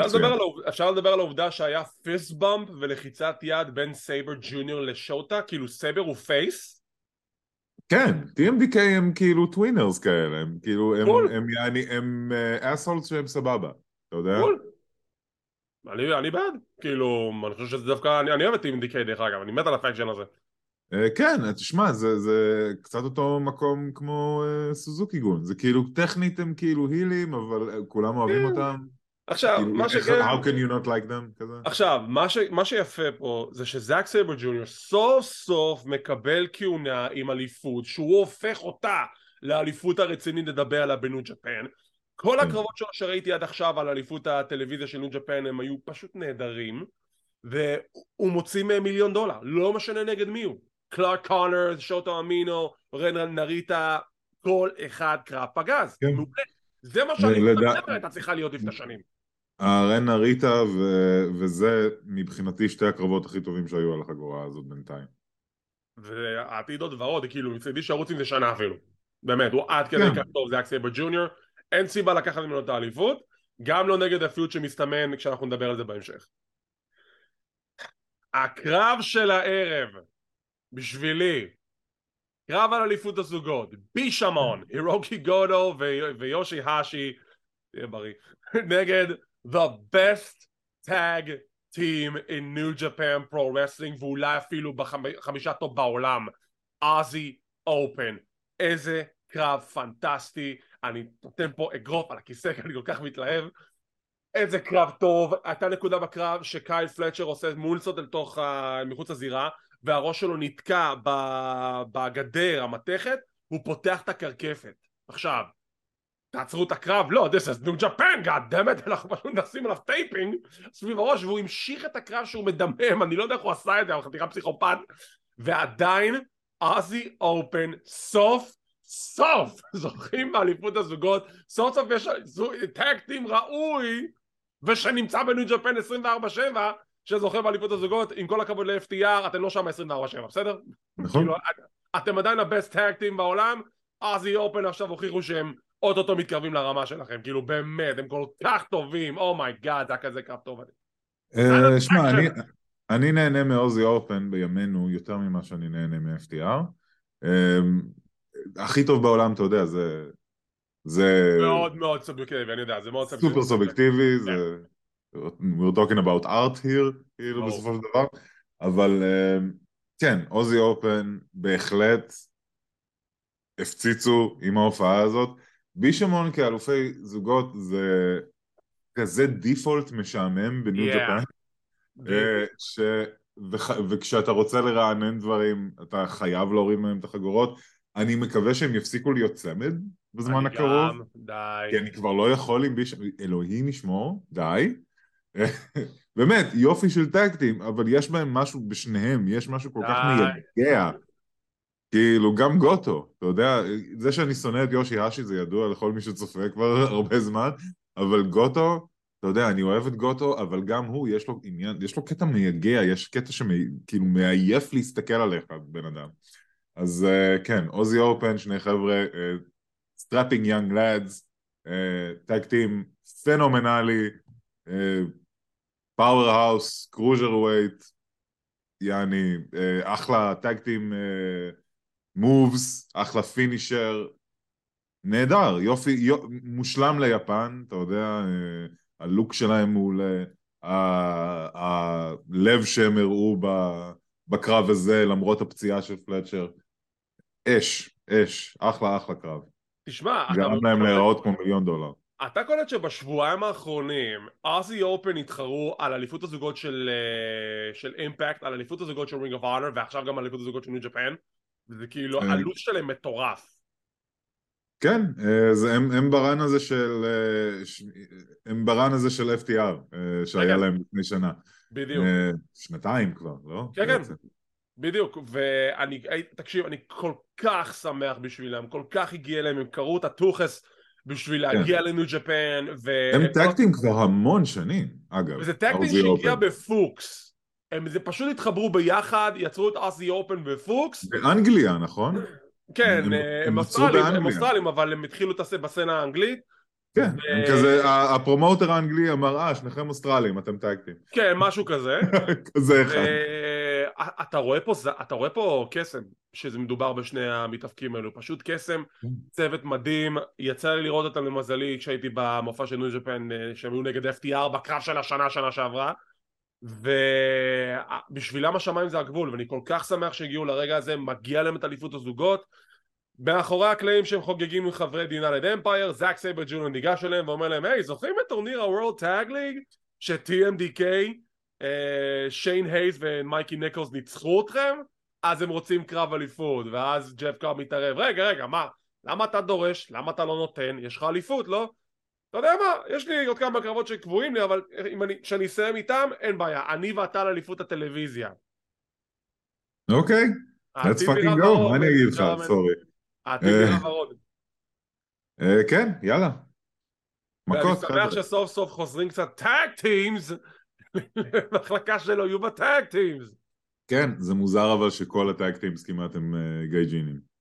אפשר. לדבר על אפשר לדבר על העובדה שהיה fist bump ולחיצת יד בין סייבר ג'וניור לשוטה, כאילו סייבר הוא face? כן, TMDK הם כאילו tweeners כאלה, הם כאילו, הם, בול. הם, יעני, הם assholes שהם סבבה, אתה יודע? בול. אני, אני בעד, כאילו, אני חושב שזה דווקא, אני, אני אוהב את TMDK דרך אגב, אני מת על ה faction הזה. אה, כן, תשמע, זה, זה קצת אותו מקום כמו אה, סוזוקי גון, זה כאילו, טכנית הם כאילו הילים, אבל אה, כולם אוהבים כן. אותם. עכשיו, כאילו, מה שכן, How can you not like them? כזה. עכשיו, מה, ש, מה שיפה פה זה שזאק סייבר ג'וניור סוף סוף מקבל כהונה עם אליפות שהוא הופך אותה לאליפות הרצינית לדבר עליה בניו ג'פן כל כן. הקרבות שלו שראיתי עד עכשיו על אליפות הטלוויזיה של ניו ג'פן הם היו פשוט נהדרים והוא מוציא מהם מיליון דולר לא משנה נגד מי הוא קלארק קונרס, שוטה אומינו, רן נריטה כל אחד קרב פגז כן. מעולה. זה מה שאני חושב הייתה צריכה להיות לפני שנים הרן נריטה ו- וזה מבחינתי שתי הקרבות הכי טובים שהיו על החגורה הזאת בינתיים. והעתיד עוד ועוד, כאילו מצדי שירוץ עם זה שנה אפילו. באמת, הוא עד כדי כן. כך טוב, זאק סייבר ג'וניור, אין סיבה לקחת ממנו את האליפות, גם לא נגד ה feud שמסתמן כשאנחנו נדבר על זה בהמשך. הקרב של הערב, בשבילי, קרב על אליפות הזוגות, בישמון, הירוקי גוטו ויושי האשי, תהיה בריא, נגד the best tag team in New Japan Pro Wrestling ואולי אפילו בחמישה טופ בעולם אוזי אופן איזה קרב פנטסטי. אני נותן פה אגרוף על הכיסא כי אני כל כך מתלהב. איזה קרב טוב. הייתה נקודה בקרב שקייל פלצ'ר עושה moonsault אל תוך. מחוץ לזירה והראש שלו נתקע. בגדר המתכת הוא פותח את הקרקפת עכשיו תעצרו את הקרב, לא, this is New Japan, God damn it, אנחנו פשוט נשים עליו taping סביב הראש, והוא המשיך את הקרב שהוא מדמם, אני לא יודע איך הוא עשה את זה, אבל חתיכה פסיכופת, ועדיין, אוזי אופן, סוף סוף זוכים באליפות הזוגות, סוף סוף יש tag team ראוי ושנמצא בניו ג'פן 24-7 שזוכה באליפות הזוגות, עם כל הכבוד ל-FTR, אתם לא שם 24-7, בסדר? נכון. כאילו, אתם עדיין ה best tag team בעולם, אוזי אופן עכשיו הוכיחו שהם אוטוטו מתקרבים לרמה שלכם, כאילו באמת, הם כל כך טובים, oh my god, זה היה כזה קרב טוב. אה, שמע, אני נהנה מאוזי אופן בימינו יותר ממה שאני נהנה מ-FTR. אמ, הכי טוב בעולם, אתה יודע, זה... זה... מאוד מאוד סובייקטיבי, אני יודע, זה מאוד סובייקטיבי. סופר סובייקטיבי, זה... we're talking about art here, כאילו בסופו של דבר, אבל אמ, כן, עוזי אופן בהחלט הפציצו עם ההופעה הזאת. בישמון כאלופי זוגות זה כזה דיפולט משעמם בניו yeah. ג'פן, אה, ש... וח... וכשאתה רוצה לרענן דברים אתה חייב להוריד מהם את החגורות. אני מקווה שהם יפסיקו להיות צמד בזמן הקרוב. גם, די. כי אני כבר לא יכול עם בישמון, אלוהים ישמור, די. באמת, יופי של טקטים, אבל יש בהם משהו בשניהם, יש משהו כל כך מייגע. כאילו, גם גוטו, אתה יודע, זה שאני שונא את יושי האשי זה ידוע לכל מי שצופה כבר הרבה זמן, אבל גוטו, אתה יודע, אני אוהב את גוטו, אבל גם הוא, יש לו עניין, יש לו קטע מייגע, יש קטע שכאילו מעייף להסתכל עליך, בן אדם. אז אה, כן, אוזי אופן, שני חבר'ה, strapping young lads, tag team פנומנלי, powerhouse, cruiserweight, יעני, אה, אחלה tag team moves, אחלה finisher, נהדר, יופי, יופ, מושלם ליפן, אתה יודע, אה, הלוק שלהם מעולה, הלב שהם הראו בקרב הזה למרות הפציעה של פלצ'ר, אש, אש, אחלה אחלה קרב. תשמע. גרם להם להיראות כמו מיליון דולר. אתה קולט שבשבועיים האחרונים אוזי אופן התחרו על אליפות הזוגות של, אה, של אימפקט, על אליפות הזוגות של רינג אוף אונר ועכשיו גם על אליפות הזוגות של ניו ג'פן וזה כאילו אה. הלו"ז שלהם מטורף כן, אה, זה, הם, הם ב run הזה של הם ב run הזה של FTR שהיה כן. להם לפני שנה בדיוק שנתיים כבר, לא? כן, כן בדיוק, ואני, תקשיב, אני כל כך שמח בשבילם, כל כך הגיע להם, הם קראו את הטוחס בשביל כן. להגיע לניו ג'פן ו... הם טקטים כבר המון שנים, אגב. וזה טקטים שהגיע בפוקס. הם זה פשוט התחברו ביחד, יצרו את אסי אופן בפוקס. באנגליה, נכון? כן, הם, הם אוסטרלים, הם אוסטרלים, אבל הם התחילו את בסצנה האנגלית. כן. הם כזה, הפרומוטר האנגלי אמר, אה, שניכם אוסטרלים, אתם טקטים. כן, משהו כזה. כזה אחד. אתה רואה פה, אתה רואה פה קסם שזה מדובר בשני המתאפקים האלו, פשוט קסם, כן. צוות מדהים, יצא לי לראות אותם למזלי כשהייתי במופע של ניו ג'פן אה, שהם היו נגד FTR בקרב של השנה שנה שעברה ובשבילם השמיים זה הגבול ואני כל כך שמח שהגיעו לרגע הזה, מגיע להם את אליפות הזוגות מאחורי הקלעים שהם חוגגים עם חברי דה יונייטד אמפייר, זאק סייבר ג'וניור ניגש אליהם ואומר להם היי זוכרים את טורניר ה World Tag League ש-TMDK אה, שיין הייסט ומייקי ניקולס ניצחו אתכם אז הם רוצים קרב אליפות ואז ג'ף קוב מתערב רגע רגע מה? למה אתה דורש? למה אתה לא נותן? יש לך אליפות לא? אתה יודע מה? יש לי עוד כמה קרבות שקבועים לי אבל כשאני אסיים איתם אין בעיה. אני ואתה על אליפות הטלוויזיה. אוקיי. let's fucking go. מה אני אגיד לך? sorry נראה ורוד כן יאללה. מכות ואני שמח שסוף סוף חוזרים קצת tag teams למחלקה שלו יהיו ב tag teams. כן, זה מוזר אבל שכל ה tag teams כמעט הם uh, גאיג'ינים.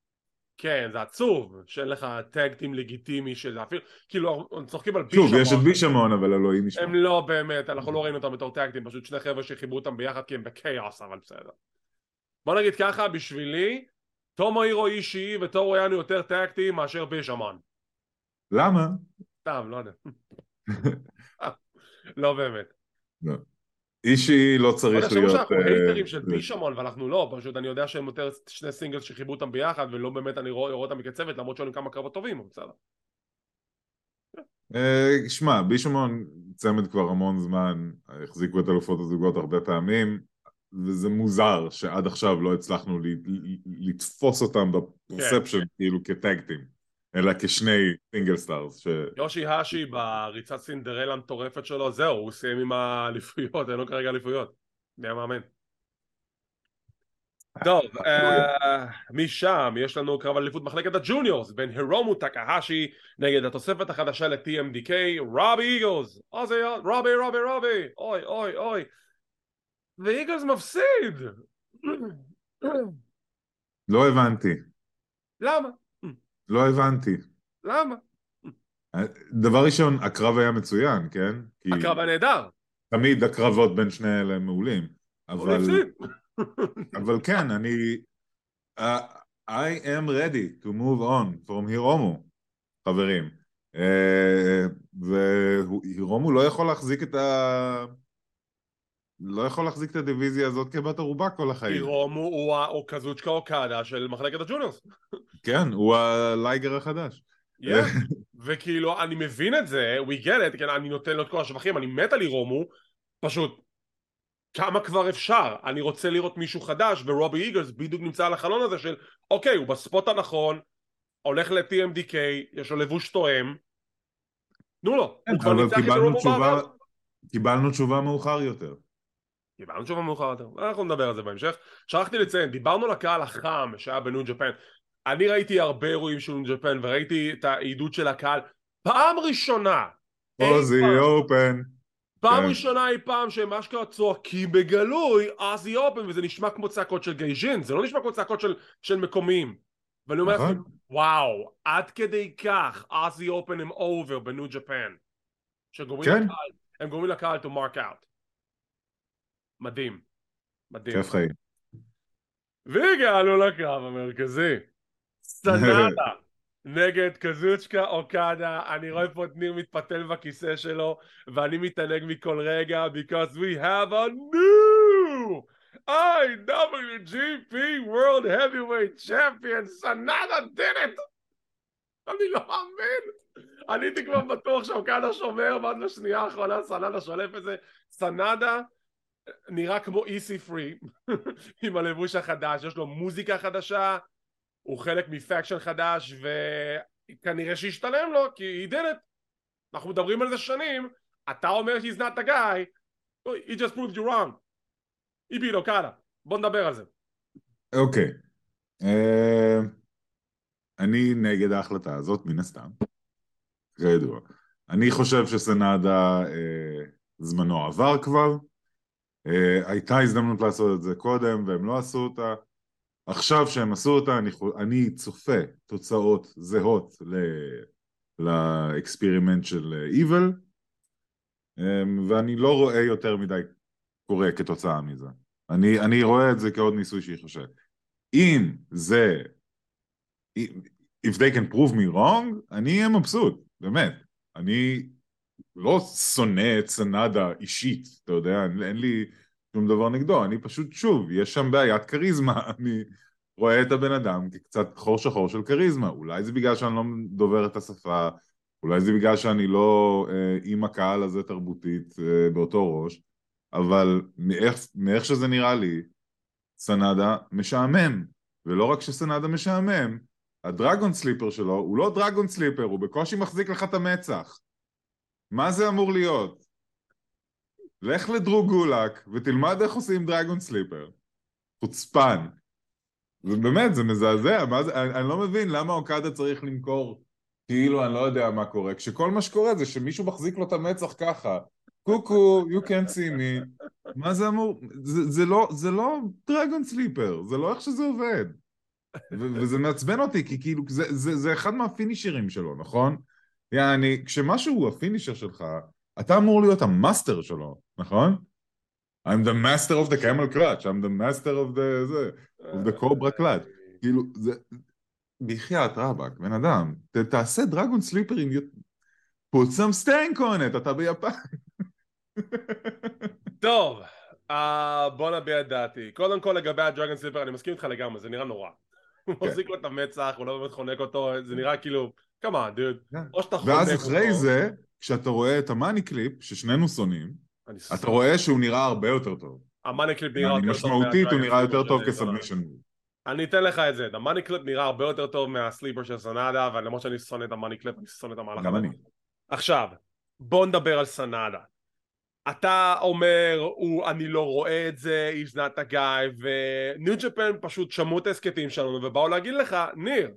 כן, זה עצוב שאין לך tag team לגיטימי שזה אפילו, כאילו, צוחקים על בישמון. שוב, יש את בישמון, אבל אלוהים ישמע. הם לא באמת, אנחנו לא ראינו אותם בתור tag team, פשוט שני חבר'ה שחיברו אותם ביחד כי הם בקייאוס, אבל בסדר. בוא נגיד ככה, בשבילי, תומוהירו אישי וטורו יאנו יותר tag team מאשר בישמון. למה? סתם, לא יודע. לא באמת. אישי לא צריך להיות... שאנחנו הייטרים של בישמון ואנחנו לא, פשוט אני יודע שהם יותר שני singles שחיברו אותם ביחד ולא באמת אני רואה אותם כצוות למרות שהיו כמה קרבות טובים, אבל בסדר. אה, שמע, בישמון צמד כבר המון זמן, החזיקו את אלופות הזוגות הרבה פעמים וזה מוזר שעד עכשיו לא הצלחנו לתפוס אותם ב perception כן. כאילו כ tag team אלא כשני single stars ש... יושי האשי בריצת סינדרלה המטורפת שלו זהו הוא סיים עם האליפויות אין לו כרגע אליפויות. מי המאמן טוב, אה, משם יש לנו קרב אליפות מחלקת ה juniors בין הירומו טקהשי נגד התוספת החדשה ל-TMDK רובי איגלס. רובי רובי רובי! אוי אוי אוי! ואיגלס מפסיד! לא הבנתי. למה? לא הבנתי. למה? דבר ראשון, הקרב היה מצוין, כן? הקרב היה נהדר. תמיד הקרבות בין שני אלה מעולים. אבל... אבל כן, אני... Uh, I am ready to move on from הירומו, חברים. Uh, והירומו לא יכול להחזיק את ה... לא יכול להחזיק את הדיוויזיה הזאת כבת ערובה כל החיים. הירומו הוא הקזוצ'קה אוקדה של מחלקת הג'וניורס. כן, הוא הלייגר החדש. Yeah. וכאילו, אני מבין את זה, we get it, כן, אני נותן לו את כל השבחים, אני מת על הירומו, פשוט כמה כבר אפשר? אני רוצה לראות מישהו חדש ורובי איגלס בדיוק נמצא על החלון הזה של אוקיי הוא בספוט הנכון הולך ל-TMDK יש לו לבוש תואם תנו לו הוא כבר ניצח את תשובה, קיבלנו תשובה מאוחר יותר קיבלנו תשובה מאוחר יותר אנחנו נדבר על זה בהמשך. שכחתי לציין דיברנו לקהל החם שהיה בניו ג'פן. אני ראיתי הרבה אירועים של ניו ג'פן וראיתי את העידוד של הקהל. פעם ראשונה אוזי אופן פעם. כן. ראשונה אי פעם שהם אשכרה צועקים בגלוי אזי אופן וזה נשמע כמו צעקות של גייז'ין זה לא נשמע כמו צעקות של, של מקומיים. ואני אומר לכם נכון. וואו עד כדי כך אוזי אופן הם over בניו ג'פן. שגורמים כן. לקהל הם גורמים לקהל to mark out מדהים. מדהים. כיף חיים. והגענו לקרב המרכזי. סנאדה נגד קזוצ'קה אוקדה, אני רואה פה את ניר מתפתל בכיסא שלו ואני מתענג מכל רגע because we have a new IWGP World Heavyweight Champion, סנדה did it! אני לא מאמין! אני הייתי כבר בטוח שאוקדה שומר ועד לשנייה האחרונה סנדה שולף את זה. סנדה נראה כמו איסי פרי עם הלבוש החדש, יש לו מוזיקה חדשה הוא חלק מפקשן חדש וכנראה שישתלם לו כי he did it. אנחנו מדברים על זה שנים אתה אומר he's not the guy he just proved you wrong. He beat אוקדה בוא נדבר על זה. אוקיי. okay. אה, uh, אני נגד ההחלטה הזאת מן הסתם. כידוע. אני חושב שסנאדה uh, זמנו עבר כבר הייתה הזדמנות לעשות את זה קודם והם לא עשו אותה. עכשיו שהם עשו אותה אני, אני צופה תוצאות זהות לאקספרימנט של Evil. אמ, ואני לא רואה יותר מדי קורה כתוצאה מזה. אני, אני רואה את זה כעוד ניסוי שיחשב אם זה if they can prove me wrong אני אהיה מבסוט באמת. אני לא שונא את סנדה אישית אתה יודע אין לי שום דבר נגדו, אני פשוט, שוב, יש שם בעיית כריזמה, אני רואה את הבן אדם כקצת חור שחור של כריזמה, אולי זה בגלל שאני לא דובר את השפה, אולי זה בגלל שאני לא אה, עם הקהל הזה תרבותית אה, באותו ראש, אבל מאיך, מאיך שזה נראה לי, סנדה משעמם, ולא רק שסנדה משעמם, הדרגון סליפר שלו הוא לא דרגון סליפר, הוא בקושי מחזיק לך את המצח. מה זה אמור להיות? לך לדרוג גולק ותלמד איך עושים דרגון סליפר. חוצפן. זה באמת, זה מזעזע, מה זה, אני, אני לא מבין למה אוקדה צריך למכור כאילו אני לא יודע מה קורה, כשכל מה שקורה זה שמישהו מחזיק לו את המצח ככה, קוקו, you can't see me, מה זה אמור, זה, זה לא, זה לא dragon sleeper, זה לא איך שזה עובד. וזה מעצבן אותי, כי כאילו, זה, זה, זה אחד מהפינישרים שלו, נכון? יעני, כשמשהו הוא ה finisher שלך, אתה אמור להיות ה master שלו, נכון? I'm the master of the camel clutch, I'm the master of the, זה, of the cobra clutch. כאילו, זה... בחייאת רבאק, בן אדם, ת, תעשה דרגון סליפר עם... put some stank on it, אתה ביפן. טוב, uh, בוא נביע את דעתי. קודם כל לגבי הדרגון סליפר, אני מסכים איתך לגמרי, זה נראה נורא. הוא כן. מחזיק לו את המצח, הוא לא באמת חונק אותו, זה נראה כאילו, כמה, דוד. כן. או שאתה חונק. ואז אחרי זה, כשאתה רואה את ה money clip, ששנינו שונאים, אתה רואה שהוא נראה הרבה יותר טוב. ה money clip נראה יותר טוב. משמעותית הוא נראה יותר טוב כ submission. אני אתן לך את זה, ה money clip נראה הרבה יותר טוב מה sleeper של סנאדה, ולמרות שאני שונא את ה money clip, אני שונא את המהלך. גם אני. עכשיו, בוא נדבר על סנאדה. אתה אומר, הוא, אני לא רואה את זה, he's not a guy, וניו ג'פן פשוט שמעו את ההסכתים שלנו ובאו להגיד לך, ניר,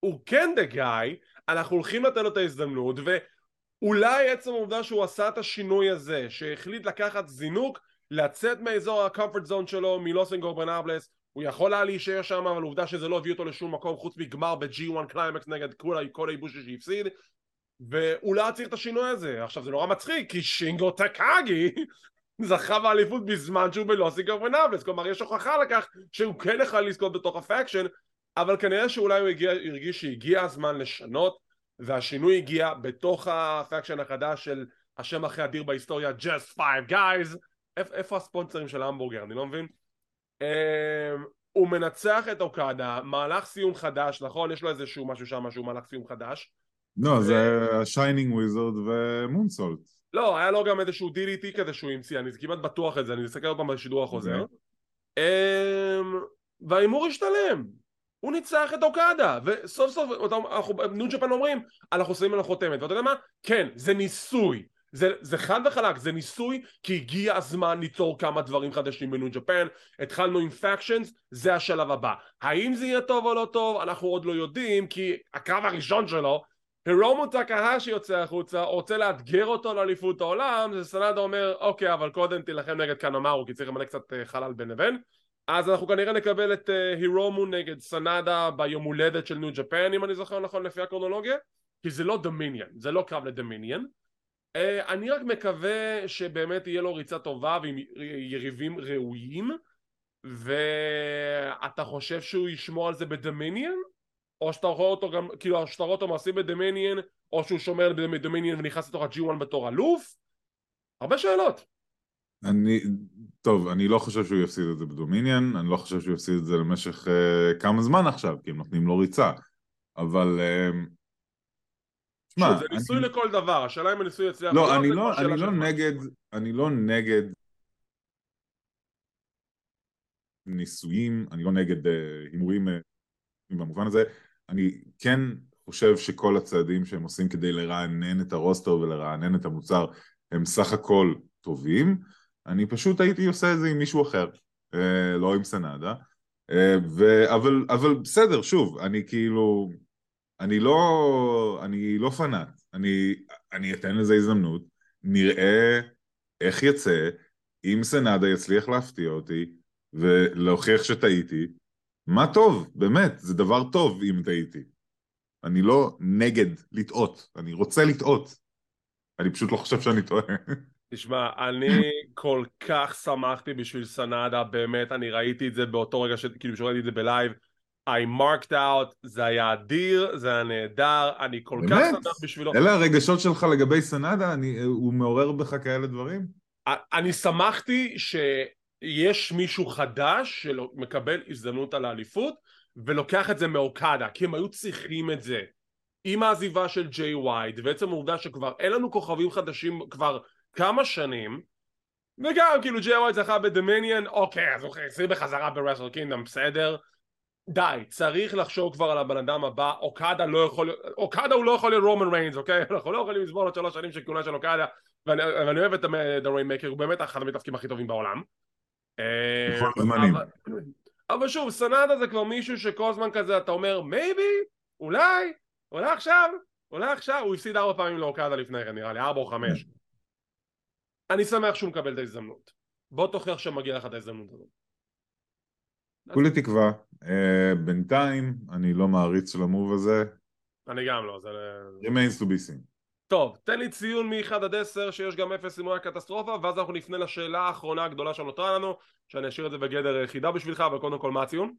הוא כן the guy, אנחנו הולכים לתת לו את ההזדמנות, ואולי עצם העובדה שהוא עשה את השינוי הזה, שהחליט לקחת זינוק, לצאת מאזור ה-comfort zone שלו, מלוס אינגוברנאבלס, הוא יכול היה להישאר שם, אבל עובדה שזה לא הביא אותו לשום מקום חוץ מגמר ב-G1 קליימקס נגד קוטה איבושי שהפסיד, והוא לא צריך את השינוי הזה. עכשיו זה נורא מצחיק, כי שינגו טקאגי זכה באליפות בזמן שהוא בלוס אינגוברנאבלס, כלומר יש הוכחה לכך שהוא כן יכול לזכות בתוך ה faction, אבל כנראה שאולי הוא הגיע, הרגיש שהגיע הזמן לשנות, והשינוי הגיע בתוך ה faction החדש של השם הכי אדיר בהיסטוריה, Just Five Guys, איפה הספונסרים של המבורגר, אני לא מבין? Um, הוא מנצח את אוקדה, מהלך סיום חדש, נכון? יש לו איזשהו משהו שם שהוא מהלך סיום חדש לא, זה ה shining wizard ו moonsault. לא, היה לו גם איזשהו DDT כזה שהוא המציא, אני כמעט בטוח את זה, אני אסתכל עוד פעם בשידור החוזר. אמ, וההימור השתלם. הוא ניצח את אוקדה, וסוף סוף, אנחנו, ניו ג'פן אומרים, אנחנו שמים על החותמת, ואתה יודע מה? כן, זה ניסוי. זה, זה חד וחלק, זה ניסוי כי הגיע הזמן ליצור כמה דברים חדשים בניו ג'פן התחלנו עם פקשנס, זה השלב הבא האם זה יהיה טוב או לא טוב, אנחנו עוד לא יודעים כי הקרב הראשון שלו הירומו טקהשי יוצא החוצה, רוצה לאתגר אותו לאליפות העולם, זה סנדה אומר, אוקיי, אבל קודם תילחם נגד קנמרו, כי צריך למלא קצת אה, חלל בין לבין. אז אנחנו כנראה נקבל את אה, הירומו נגד סנדה ביום הולדת של ניו ג'פן, אם אני זוכר נכון לפי הקרונולוגיה, כי זה לא דומיניאן, זה לא קרב לדומיניאן. אה, אני רק מקווה שבאמת יהיה לו ריצה טובה ועם יריבים ראויים, ואתה חושב שהוא ישמור על זה בדומיניאן? או שאתה רואה אותו גם, כאילו שאתה רואה אותו מעשי בדמיניאן, או שהוא שומר בדמיניאן ונכנס לתוך ה-G1 בתור אלוף? הרבה שאלות. אני, טוב, אני לא חושב שהוא יפסיד את זה בדומיניאן, אני לא חושב שהוא יפסיד את זה למשך uh, כמה זמן עכשיו, כי הם נותנים לו ריצה, אבל... Uh, שמה, זה ניסוי אני... לכל דבר, השאלה אם הניסוי יצליח... לא, אני לא, אני לא נגד, אני לא נגד ניסויים, אני לא נגד אה, הימורים uh, במובן הזה, אני כן חושב שכל הצעדים שהם עושים כדי לרענן את הרוסטר ולרענן את המוצר הם סך הכל טובים, אני פשוט הייתי עושה את זה עם מישהו אחר, אה, לא עם סנדה, אה, ו- אבל, אבל בסדר, שוב, אני כאילו, אני לא, אני לא פנאט, אני, אני אתן לזה הזדמנות, נראה איך יצא, אם סנדה יצליח להפתיע אותי ולהוכיח שטעיתי, מה טוב, באמת, זה דבר טוב אם טעיתי. אני לא נגד לטעות, אני רוצה לטעות. אני פשוט לא חושב שאני טועה. תשמע, אני כל כך שמחתי בשביל סנדה, באמת, אני ראיתי את זה באותו רגע, ש... כאילו שראיתי את זה בלייב. I marked out, זה היה אדיר, זה היה נהדר, אני כל באמת? כך שמח בשבילו. אלה הרגשות שלך לגבי סנדה? אני, הוא מעורר בך כאלה דברים? אני שמחתי ש... יש מישהו חדש שמקבל הזדמנות על האליפות ולוקח את זה מאוקדה כי הם היו צריכים את זה עם העזיבה של ג'יי ווייד ועצם העובדה שכבר אין לנו כוכבים חדשים כבר כמה שנים וגם כאילו ג'יי ווייד זכה ב Dominion אוקיי אז הוא החזיר בחזרה ב Wrestle Kingdom בסדר. די צריך לחשוב כבר על הבן אדם הבא אוקדה לא יכול אוקדה הוא לא יכול להיות רומן ריינס אוקיי? אנחנו לא יכולים לסבול עוד שלוש שנים של כהונה של אוקדה ואני, ואני אוהב את ה Rainmaker הוא באמת אחד המתאבקים הכי טובים בעולם. אה, אבל שוב, סנדה זה כבר מישהו שכל הזמן כזה אתה אומר מייבי, אולי, אולי עכשיו, אולי עכשיו, הוא הפסיד ארבע פעמים לאוקדה לפני כן נראה לי, ארבע או חמש. אני שמח שהוא מקבל את ההזדמנות. בוא תוכיח שמגיע לך את ההזדמנות הזאת. כולי תקווה. אה, בינתיים אני לא מעריץ של המוב הזה. אני גם לא, זה... remains to be seen. טוב, תן לי ציון מ-1 עד 10 שיש גם 0 אם הוא היה קטסטרופה ואז אנחנו נפנה לשאלה האחרונה הגדולה שנותרה לנו שאני אשאיר את זה בגדר חידה בשבילך אבל קודם כל מה הציון?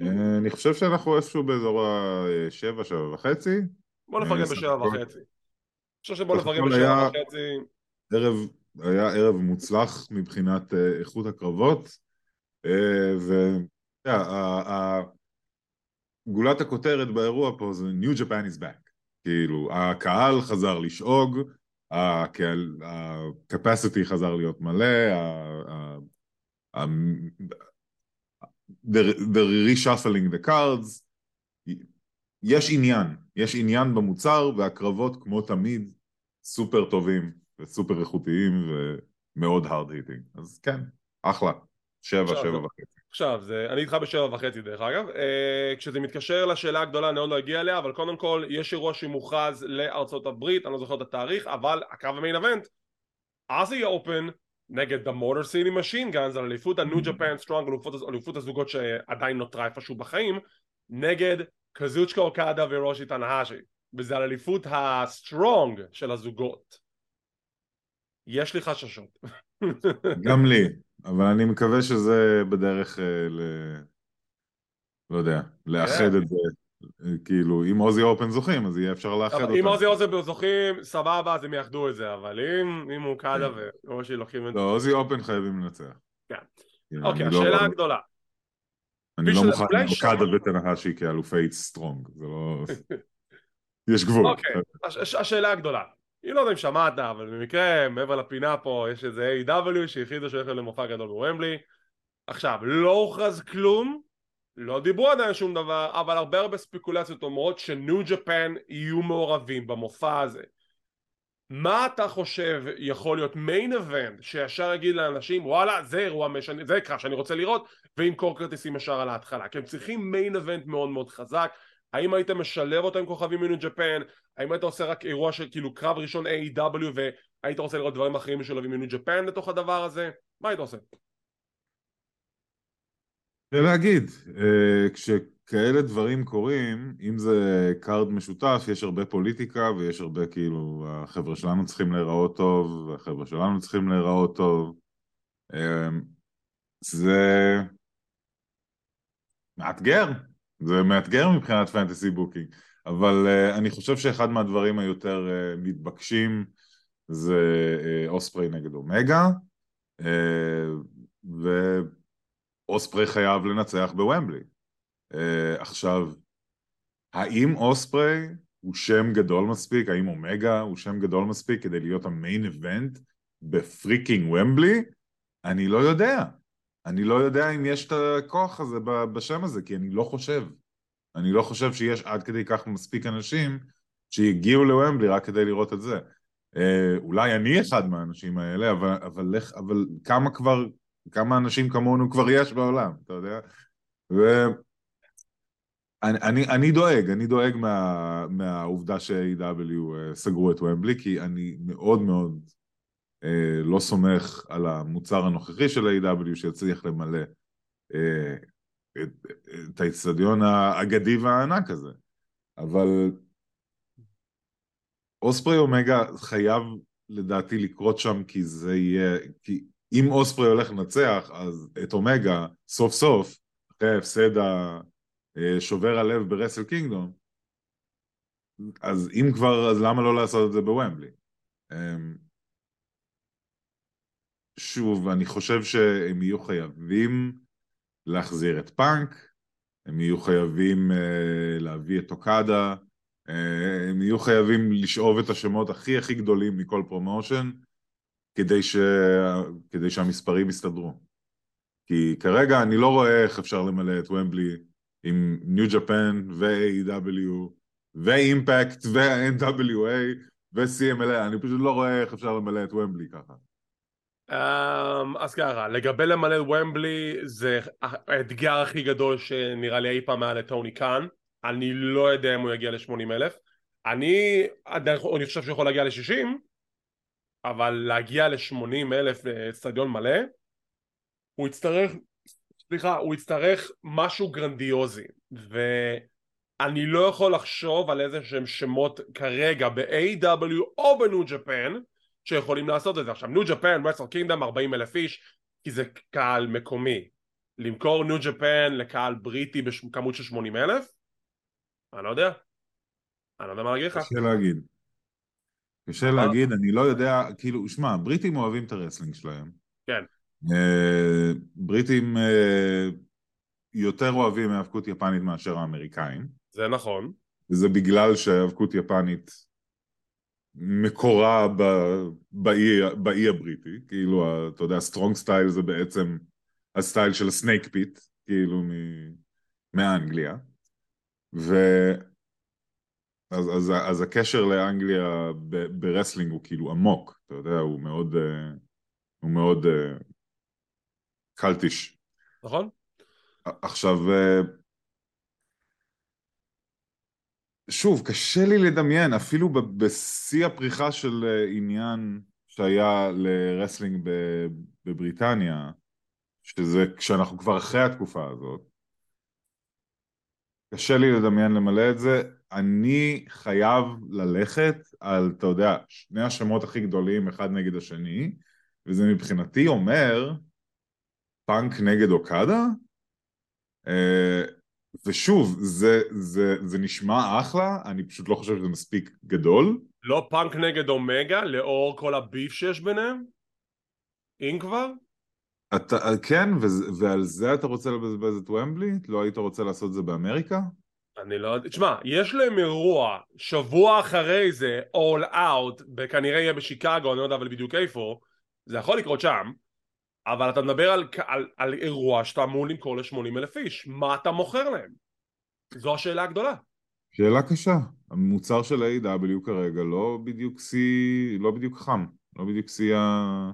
אה, אני חושב שאנחנו איפשהו באזור ה-7, 7 וחצי בוא נפרגן אה, ב-7 וחצי אני חושב שבוא נפרגן ב-7 וחצי ערב, היה ערב מוצלח מבחינת אה, איכות הקרבות וגולת הכותרת באירוע פה זה New Japan is back. כאילו, הקהל חזר לשאוג, ה-capacity חזר להיות מלא, the reshuffling the cards, יש עניין, יש עניין במוצר והקרבות כמו תמיד סופר טובים וסופר איכותיים ומאוד hard hitting. אז כן, אחלה. שבע, שבע וחצי. עכשיו, זה, אני איתך בשבע וחצי דרך אגב, אה, כשזה מתקשר לשאלה הגדולה אני עוד לא אגיע אליה, אבל קודם כל יש אירוע שמוכרז לארצות הברית, אני לא זוכר את התאריך, אבל הקרב המיין אבנט, אוזי אופן נגד The Motor City Machine Guns על אליפות הניו ג'פן סטרונג, אליפות, אליפות הזוגות שעדיין נותרה איפשהו בחיים, נגד קזוצ'קה אוקדה והירושי טנהשי, וזה על אליפות הסטרונג של הזוגות. יש לי חששות. גם לי, אבל אני מקווה שזה בדרך אה, ל... לא יודע, לאחד כן. את זה. כאילו, אם אוזי אופן זוכים, אז יהיה אפשר לאחד אותם. אם עוזי אוזן זוכים, סבבה, אז הם יאחדו את זה, אבל אם, אם אוקדה כן. והירושי לוקחים את זה... לא, עוזי אופן חייבים לנצח. כן. כאילו, אוקיי, לא- השאלה הגדולה. אני לא מוכן אוקדה ותנהשי כאלופי סטרונג, זה לא... יש גבול. אוקיי, הש- הש- השאלה הגדולה. אני לא יודע אם שמעת, אבל במקרה, מעבר לפינה פה, יש איזה AEW שהכריזו שהולך למופע גדול בוומבלי. עכשיו, לא הוכרז כלום, לא דיברו עדיין שום דבר, אבל הרבה הרבה ספקולציות אומרות שניו ג'פן יהיו מעורבים במופע הזה. מה אתה חושב יכול להיות main event שישר יגיד לאנשים וואלה זה אירוע משנה, זה קרב שאני רוצה לראות וימכור כרטיסים ישר על ההתחלה כי הם צריכים main event מאוד מאוד חזק האם היית משלב אותו עם כוכבים מ New Japan האם היית עושה רק אירוע של כאילו קרב ראשון A.E.W והיית רוצה לראות דברים אחרים משולבים מ New Japan לתוך הדבר הזה מה היית עושה? זה להגיד, אה, כשכאלה דברים קורים, אם זה card משותף, יש הרבה פוליטיקה ויש הרבה כאילו, החבר'ה שלנו צריכים להיראות טוב, והחבר'ה שלנו צריכים להיראות טוב. אה, זה מאתגר, זה מאתגר מבחינת fantasy booking, אבל אה, אני חושב שאחד מהדברים היותר אה, מתבקשים זה אה, אוספרי נגד אומגה, אה, ו... אוספרי חייב לנצח בוומבלי. אה, עכשיו, האם אוספרי הוא שם גדול מספיק? האם אומגה הוא שם גדול מספיק כדי להיות ה main event ב freaking ומבלי? אני לא יודע. אני לא יודע אם יש את הכוח הזה בשם הזה, כי אני לא חושב. אני לא חושב שיש עד כדי כך מספיק אנשים שהגיעו לוומבלי רק כדי לראות את זה. אה, אולי אני אחד מהאנשים האלה, אבל, אבל, לך, אבל כמה כבר כמה אנשים כמונו כבר יש בעולם, אתה יודע? ואני אני, אני דואג, אני דואג מה, מהעובדה ש-AEW אה, סגרו את ומבלי, כי אני מאוד מאוד אה, לא סומך על המוצר הנוכחי של A.W. שיצליח למלא אה, את, את האיצטדיון האגדי והענק הזה. אבל אוספרי אומגה חייב לדעתי לקרות שם כי זה יהיה, כי אם אוספרי הולך לנצח, אז את אומגה, סוף סוף, אחרי ההפסד השובר הלב ברסל קינגדום, אז אם כבר, אז למה לא לעשות את זה בוומבלי? שוב, אני חושב שהם יהיו חייבים להחזיר את פאנק, הם יהיו חייבים אה, להביא את אוקדה, אה, הם יהיו חייבים לשאוב את השמות הכי הכי גדולים מכל promotion, כדי, ש... כדי שהמספרים יסתדרו. כי כרגע אני לא רואה איך אפשר למלא את ומבלי עם ניו ג'פן ו-AEW ואימפקט ו-NWA ו-CMLA, אני פשוט לא רואה איך אפשר למלא את ומבלי ככה. Um, אז ככה, לגבי למלא ומבלי זה האתגר הכי גדול שנראה לי אי פעם היה לטוני קאן. אני לא יודע אם הוא יגיע ל-80 אלף. אני, אני חושב שהוא יכול להגיע ל-60 אבל להגיע ל-80 אלף לאצטדיון מלא הוא יצטרך, סליחה, הוא יצטרך משהו גרנדיוזי. ואני לא יכול לחשוב על איזה שהם שמות כרגע ב-AEW או ב New Japan שיכולים לעשות את זה. עכשיו New Japan, Wrestle Kingdom 40 אלף איש כי זה קהל מקומי למכור New Japan לקהל בריטי בכמות של 80 אלף אני לא יודע אני לא יודע מה להגיד לך קשה להגיד קשה להגיד, אני לא יודע, כאילו, שמע, בריטים אוהבים את ה wrestling שלהם. כן. אה, בריטים אה, יותר אוהבים האבקות יפנית מאשר האמריקאים. זה נכון. וזה בגלל שהאבקות יפנית מקורה ב, באי, באי הבריטי, כאילו, אתה יודע, strong style זה בעצם הסטייל של ה Snake Pit, כאילו, מ, מאנגליה. ו... אז, אז, אז הקשר לאנגליה ב- wrestling הוא כאילו עמוק, אתה יודע, הוא מאוד, אה, הוא מאוד אה, קלטיש. נכון? עכשיו, אה, שוב, קשה לי לדמיין, אפילו בשיא הפריחה של אה, עניין שהיה ל wrestling בבריטניה, שזה כשאנחנו כבר אחרי התקופה הזאת, קשה לי לדמיין למלא את זה. אני חייב ללכת על, אתה יודע, שני השמות הכי גדולים אחד נגד השני, וזה מבחינתי אומר פאנק נגד אוקדה, אה, ושוב, זה, זה, זה נשמע אחלה, אני פשוט לא חושב שזה מספיק גדול. לא פאנק נגד אומגה, לאור כל הביף שיש ביניהם? אם כבר? אתה, כן, ו- ועל זה אתה רוצה לבזבז את ומבלי? לא היית רוצה לעשות את זה באמריקה? אני לא יודע, תשמע, יש להם אירוע שבוע אחרי זה, all out, וכנראה יהיה בשיקגו, אני לא יודע אבל בדיוק איפה, זה יכול לקרות שם, אבל אתה מדבר על, על, על אירוע שאתה אמור למכור ל-80 אלף איש, מה אתה מוכר להם? זו השאלה הגדולה. שאלה קשה. המוצר של ה-AW כרגע לא בדיוק שיא, לא בדיוק חם, לא בדיוק שיא ה...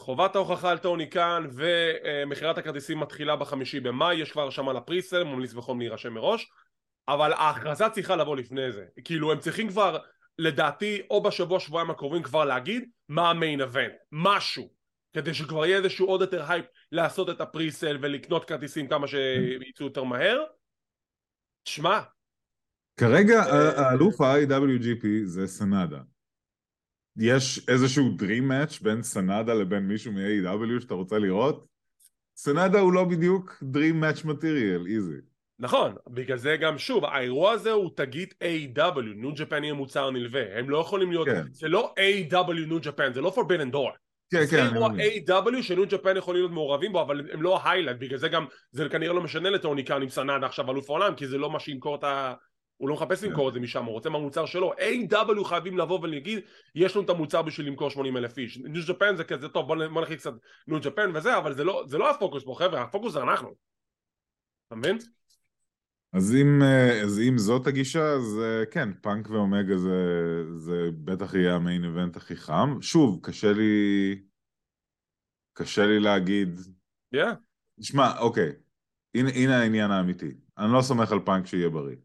חובת ההוכחה על טוני כאן ומכירת הכרטיסים מתחילה בחמישי במאי, יש כבר הרשמה לפריסל, ממליץ בחום להירשם מראש, אבל ההכרזה צריכה לבוא לפני זה, כאילו הם צריכים כבר לדעתי או בשבוע שבועיים הקרובים כבר להגיד מה ה main event, משהו, כדי שכבר יהיה איזשהו עוד יותר הייפ לעשות את ה presale ולקנות כרטיסים כמה שיצאו יותר מהר. תשמע, כרגע האלוף ה-IWGP זה סנאדה. יש איזשהו Dream Match בין סנאדה לבין מישהו מ-AEW שאתה רוצה לראות? סנאדה הוא לא בדיוק Dream Match Material, איזי. נכון, בגלל זה גם שוב, האירוע הזה הוא תגית A.E.W, New Japan יהיה מוצר נלווה, הם לא יכולים להיות, כן. זה לא A.E.W New Japan, זה לא Forbidden Door, כן, זה כן, אני אירוע מבין. A.E.W ש New Japan יכולים להיות מעורבים בו, אבל הם לא ה highlight, בגלל זה גם, זה כנראה לא משנה לטוני קאן עם סנאדה עכשיו אלוף העולם, כי זה לא מה שימכור את ה... הוא לא מחפש למכור את זה משם, הוא רוצה מהמוצר שלו. A.E.W חייבים לבוא ולהגיד, יש לנו את המוצר בשביל למכור 80 אלף איש. New Japan זה כזה, טוב, בוא נ- בוא נכניס קצת New Japan וזה, אבל זה לא, זה לא הפוקוס פה, חבר'ה, הפוקוס זה אנחנו. אתה מבין? אז אם, אה, אז אם זאת הגישה, אז אה, כן, פאנק ואומגה זה, זה בטח יהיה ה main event הכי חם. שוב, קשה לי... קשה לי להגיד... כן. שמע, אוקיי, הנה, הנה העניין האמיתי. אני לא סומך על פאנק שיהיה בריא.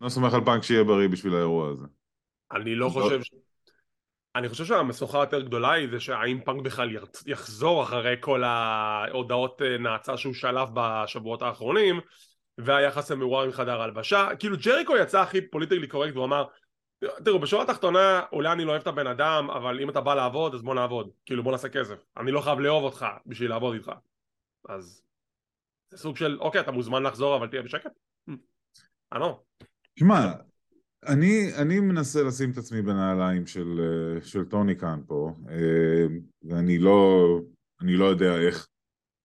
לא סומך על פאנק שיהיה בריא בשביל האירוע הזה. אני לא לא. חושב. אני חושב שהמשוכה היותר גדולה היא זה שהאם פאנק בכלל יחזור אחרי כל ההודעות אה, נאצה שהוא שלף בשבועות האחרונים והיחס המעורער עם חדר ההלבשה. כאילו ג'ריקו יצא הכי politically correct והוא אמר תראו בשורה התחתונה אולי אני לא אוהב את הבן אדם אבל אם אתה בא לעבוד אז בוא נעבוד. כאילו בוא נעשה כסף. אני לא חייב לאהוב אותך בשביל לעבוד איתך. אז זה סוג של אוקיי אתה מוזמן לחזור אבל תהיה בשקט. אה לא שמע, אני, אני מנסה לשים את עצמי בנעליים של, אה, של טוני כאן פה, אה, ואני לא, אני לא יודע איך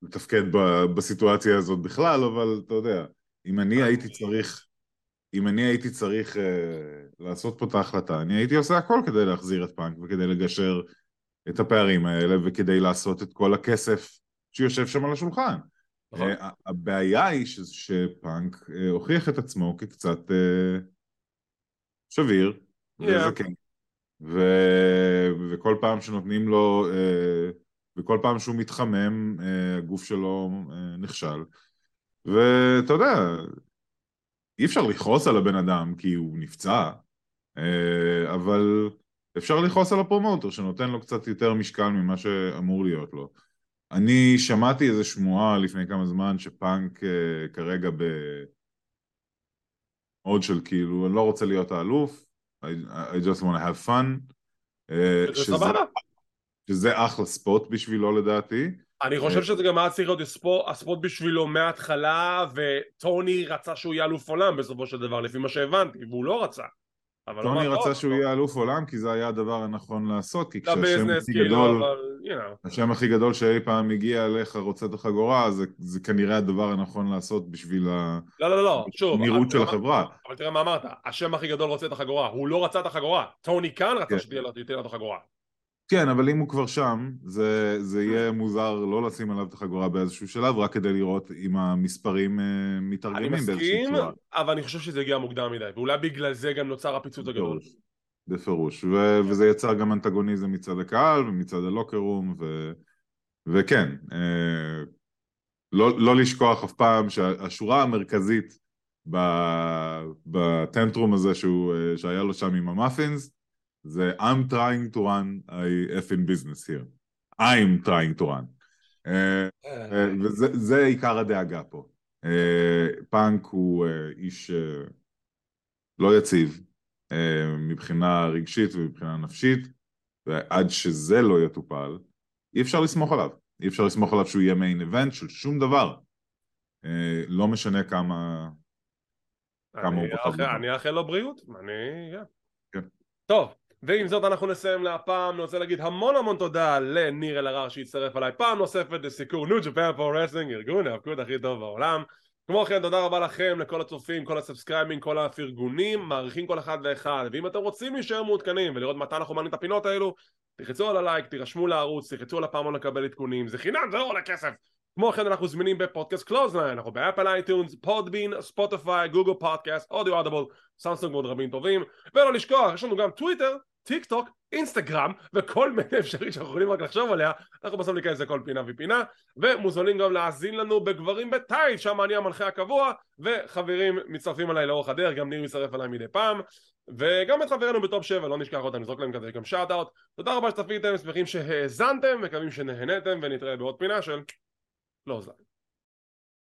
לתפקד ב, בסיטואציה הזאת בכלל, אבל אתה יודע, אם אני הייתי צריך, אם אני הייתי צריך אה, לעשות פה את ההחלטה, אני הייתי עושה הכל כדי להחזיר את פאנק וכדי לגשר את הפערים האלה וכדי לעשות את כל הכסף שיושב שם על השולחן. נכון? אה, הבעיה היא ש- שפאנק אה, הוכיח את עצמו כקצת אה, שביר Yeah. וזקן ו... וכל פעם שנותנים לו אה, וכל פעם שהוא מתחמם אה, הגוף שלו אה, נכשל. ואתה יודע אי אפשר לכעוס על הבן אדם כי הוא נפצע אבל אפשר לכעוס על הפרומוטר שנותן לו קצת יותר משקל ממה שאמור להיות לו. אני שמעתי איזו שמועה לפני כמה זמן שפאנק כרגע ב... עוד של כאילו, אני לא רוצה להיות האלוף, I, I just want to have fun, אה, זה שזה, שזה אחלה ספוט בשבילו לדעתי. אני חושב שזה גם היה צריך להיות הספורט בשבילו מההתחלה וטוני רצה שהוא יהיה אלוף עולם בסופו של דבר לפי מה שהבנתי והוא לא רצה. טוני רצה "טוב, שהוא יהיה אלוף עולם כי זה היה הדבר הנכון לעשות, כי כשהשם הכי כאילו גדול, you know השם הכי גדול שאי פעם הגיע אליך רוצה את החגורה, זה, זה כנראה הדבר הנכון לעשות בשביל לא לא לא שוב הנראות של החברה. אבל תראה מה אמרת השם הכי גדול רוצה את החגורה הוא לא רצה את החגורה טוני כאן רצה כן. שתהיה לו את החגורה כן, אבל אם הוא כבר שם, זה, זה יהיה מוזר לא לשים עליו את החגורה באיזשהו שלב, רק כדי לראות אם המספרים uh, מתרגמים באיזושהי צורה. אני מסכים, אבל אני חושב שזה הגיע מוקדם מדי, ואולי בגלל זה גם נוצר הפיצוץ הגדול. בפירוש, ו- וזה יצר גם אנטגוניזם מצד הקהל ומצד הלוקרום, ו- וכן, אה, לא, לא לשכוח אף פעם שהשורה המרכזית בטנטרום הזה שהוא, אה, שהיה לו שם עם המאפינס, זה I'm trying to run a effing business here. I'm trying to run. אה, אה, וזה עיקר הדאגה פה. פאנק הוא איש לא יציב מבחינה רגשית ומבחינה נפשית, ועד שזה לא יטופל, אי אפשר לסמוך עליו. אי אפשר לסמוך עליו שהוא יהיה main event של שום דבר. לא משנה כמה... כמה הוא פחד. אני אאחל לו בריאות, אני... כן. טוב, ועם זאת אנחנו נסיים להפעם, אני רוצה להגיד המון המון תודה לניר אלהרר שהצטרף אליי פעם נוספת לסיקור New Japan Pro Wrestling, ארגון ההאבקות הכי טוב בעולם. כמו כן תודה רבה לכם, לכל הצופים, כל ה subscribers, כל הפטרונים, מעריכים כל אחד ואחד, ואם אתם רוצים להישאר מעודכנים ולראות מתי אנחנו מעלים את הפינות האלו, תחצו על הלייק, תירשמו לערוץ, תחצו על הפעמון לקבל עדכונים, זה חינם, זה לא עולה כסף! כמו כן אנחנו זמינים בפודקאסט קלוזליין, אנחנו באפל iTunes, פודבין, ספוטיפיי, גוגל פודקאסט, אודיו אודיבל, סמסונג ועוד רבים טובים, ולא לשכוח, יש לנו גם טוויטר, טיק טוק, אינסטגרם וכל מיני אפליקציית שאנחנו יכולים רק לחשוב עליה. אנחנו בסוף ניכנס לכל פינה ופינה ומוזמנים גם להאזין לנו בגברים בטייט שם אני המנחה הקבוע וחברים מצטרפים עליי לאורך הדרך גם ניר מצטרף עליי מדי פעם וגם את חברינו בטופ 7 לא נשכח אותם נזרוק להם כזה גם שאט אאוט תודה רבה שצפיתם שמחים שהאזנתם מקווים שנהנתם ונתראה בעוד פינה של לא זין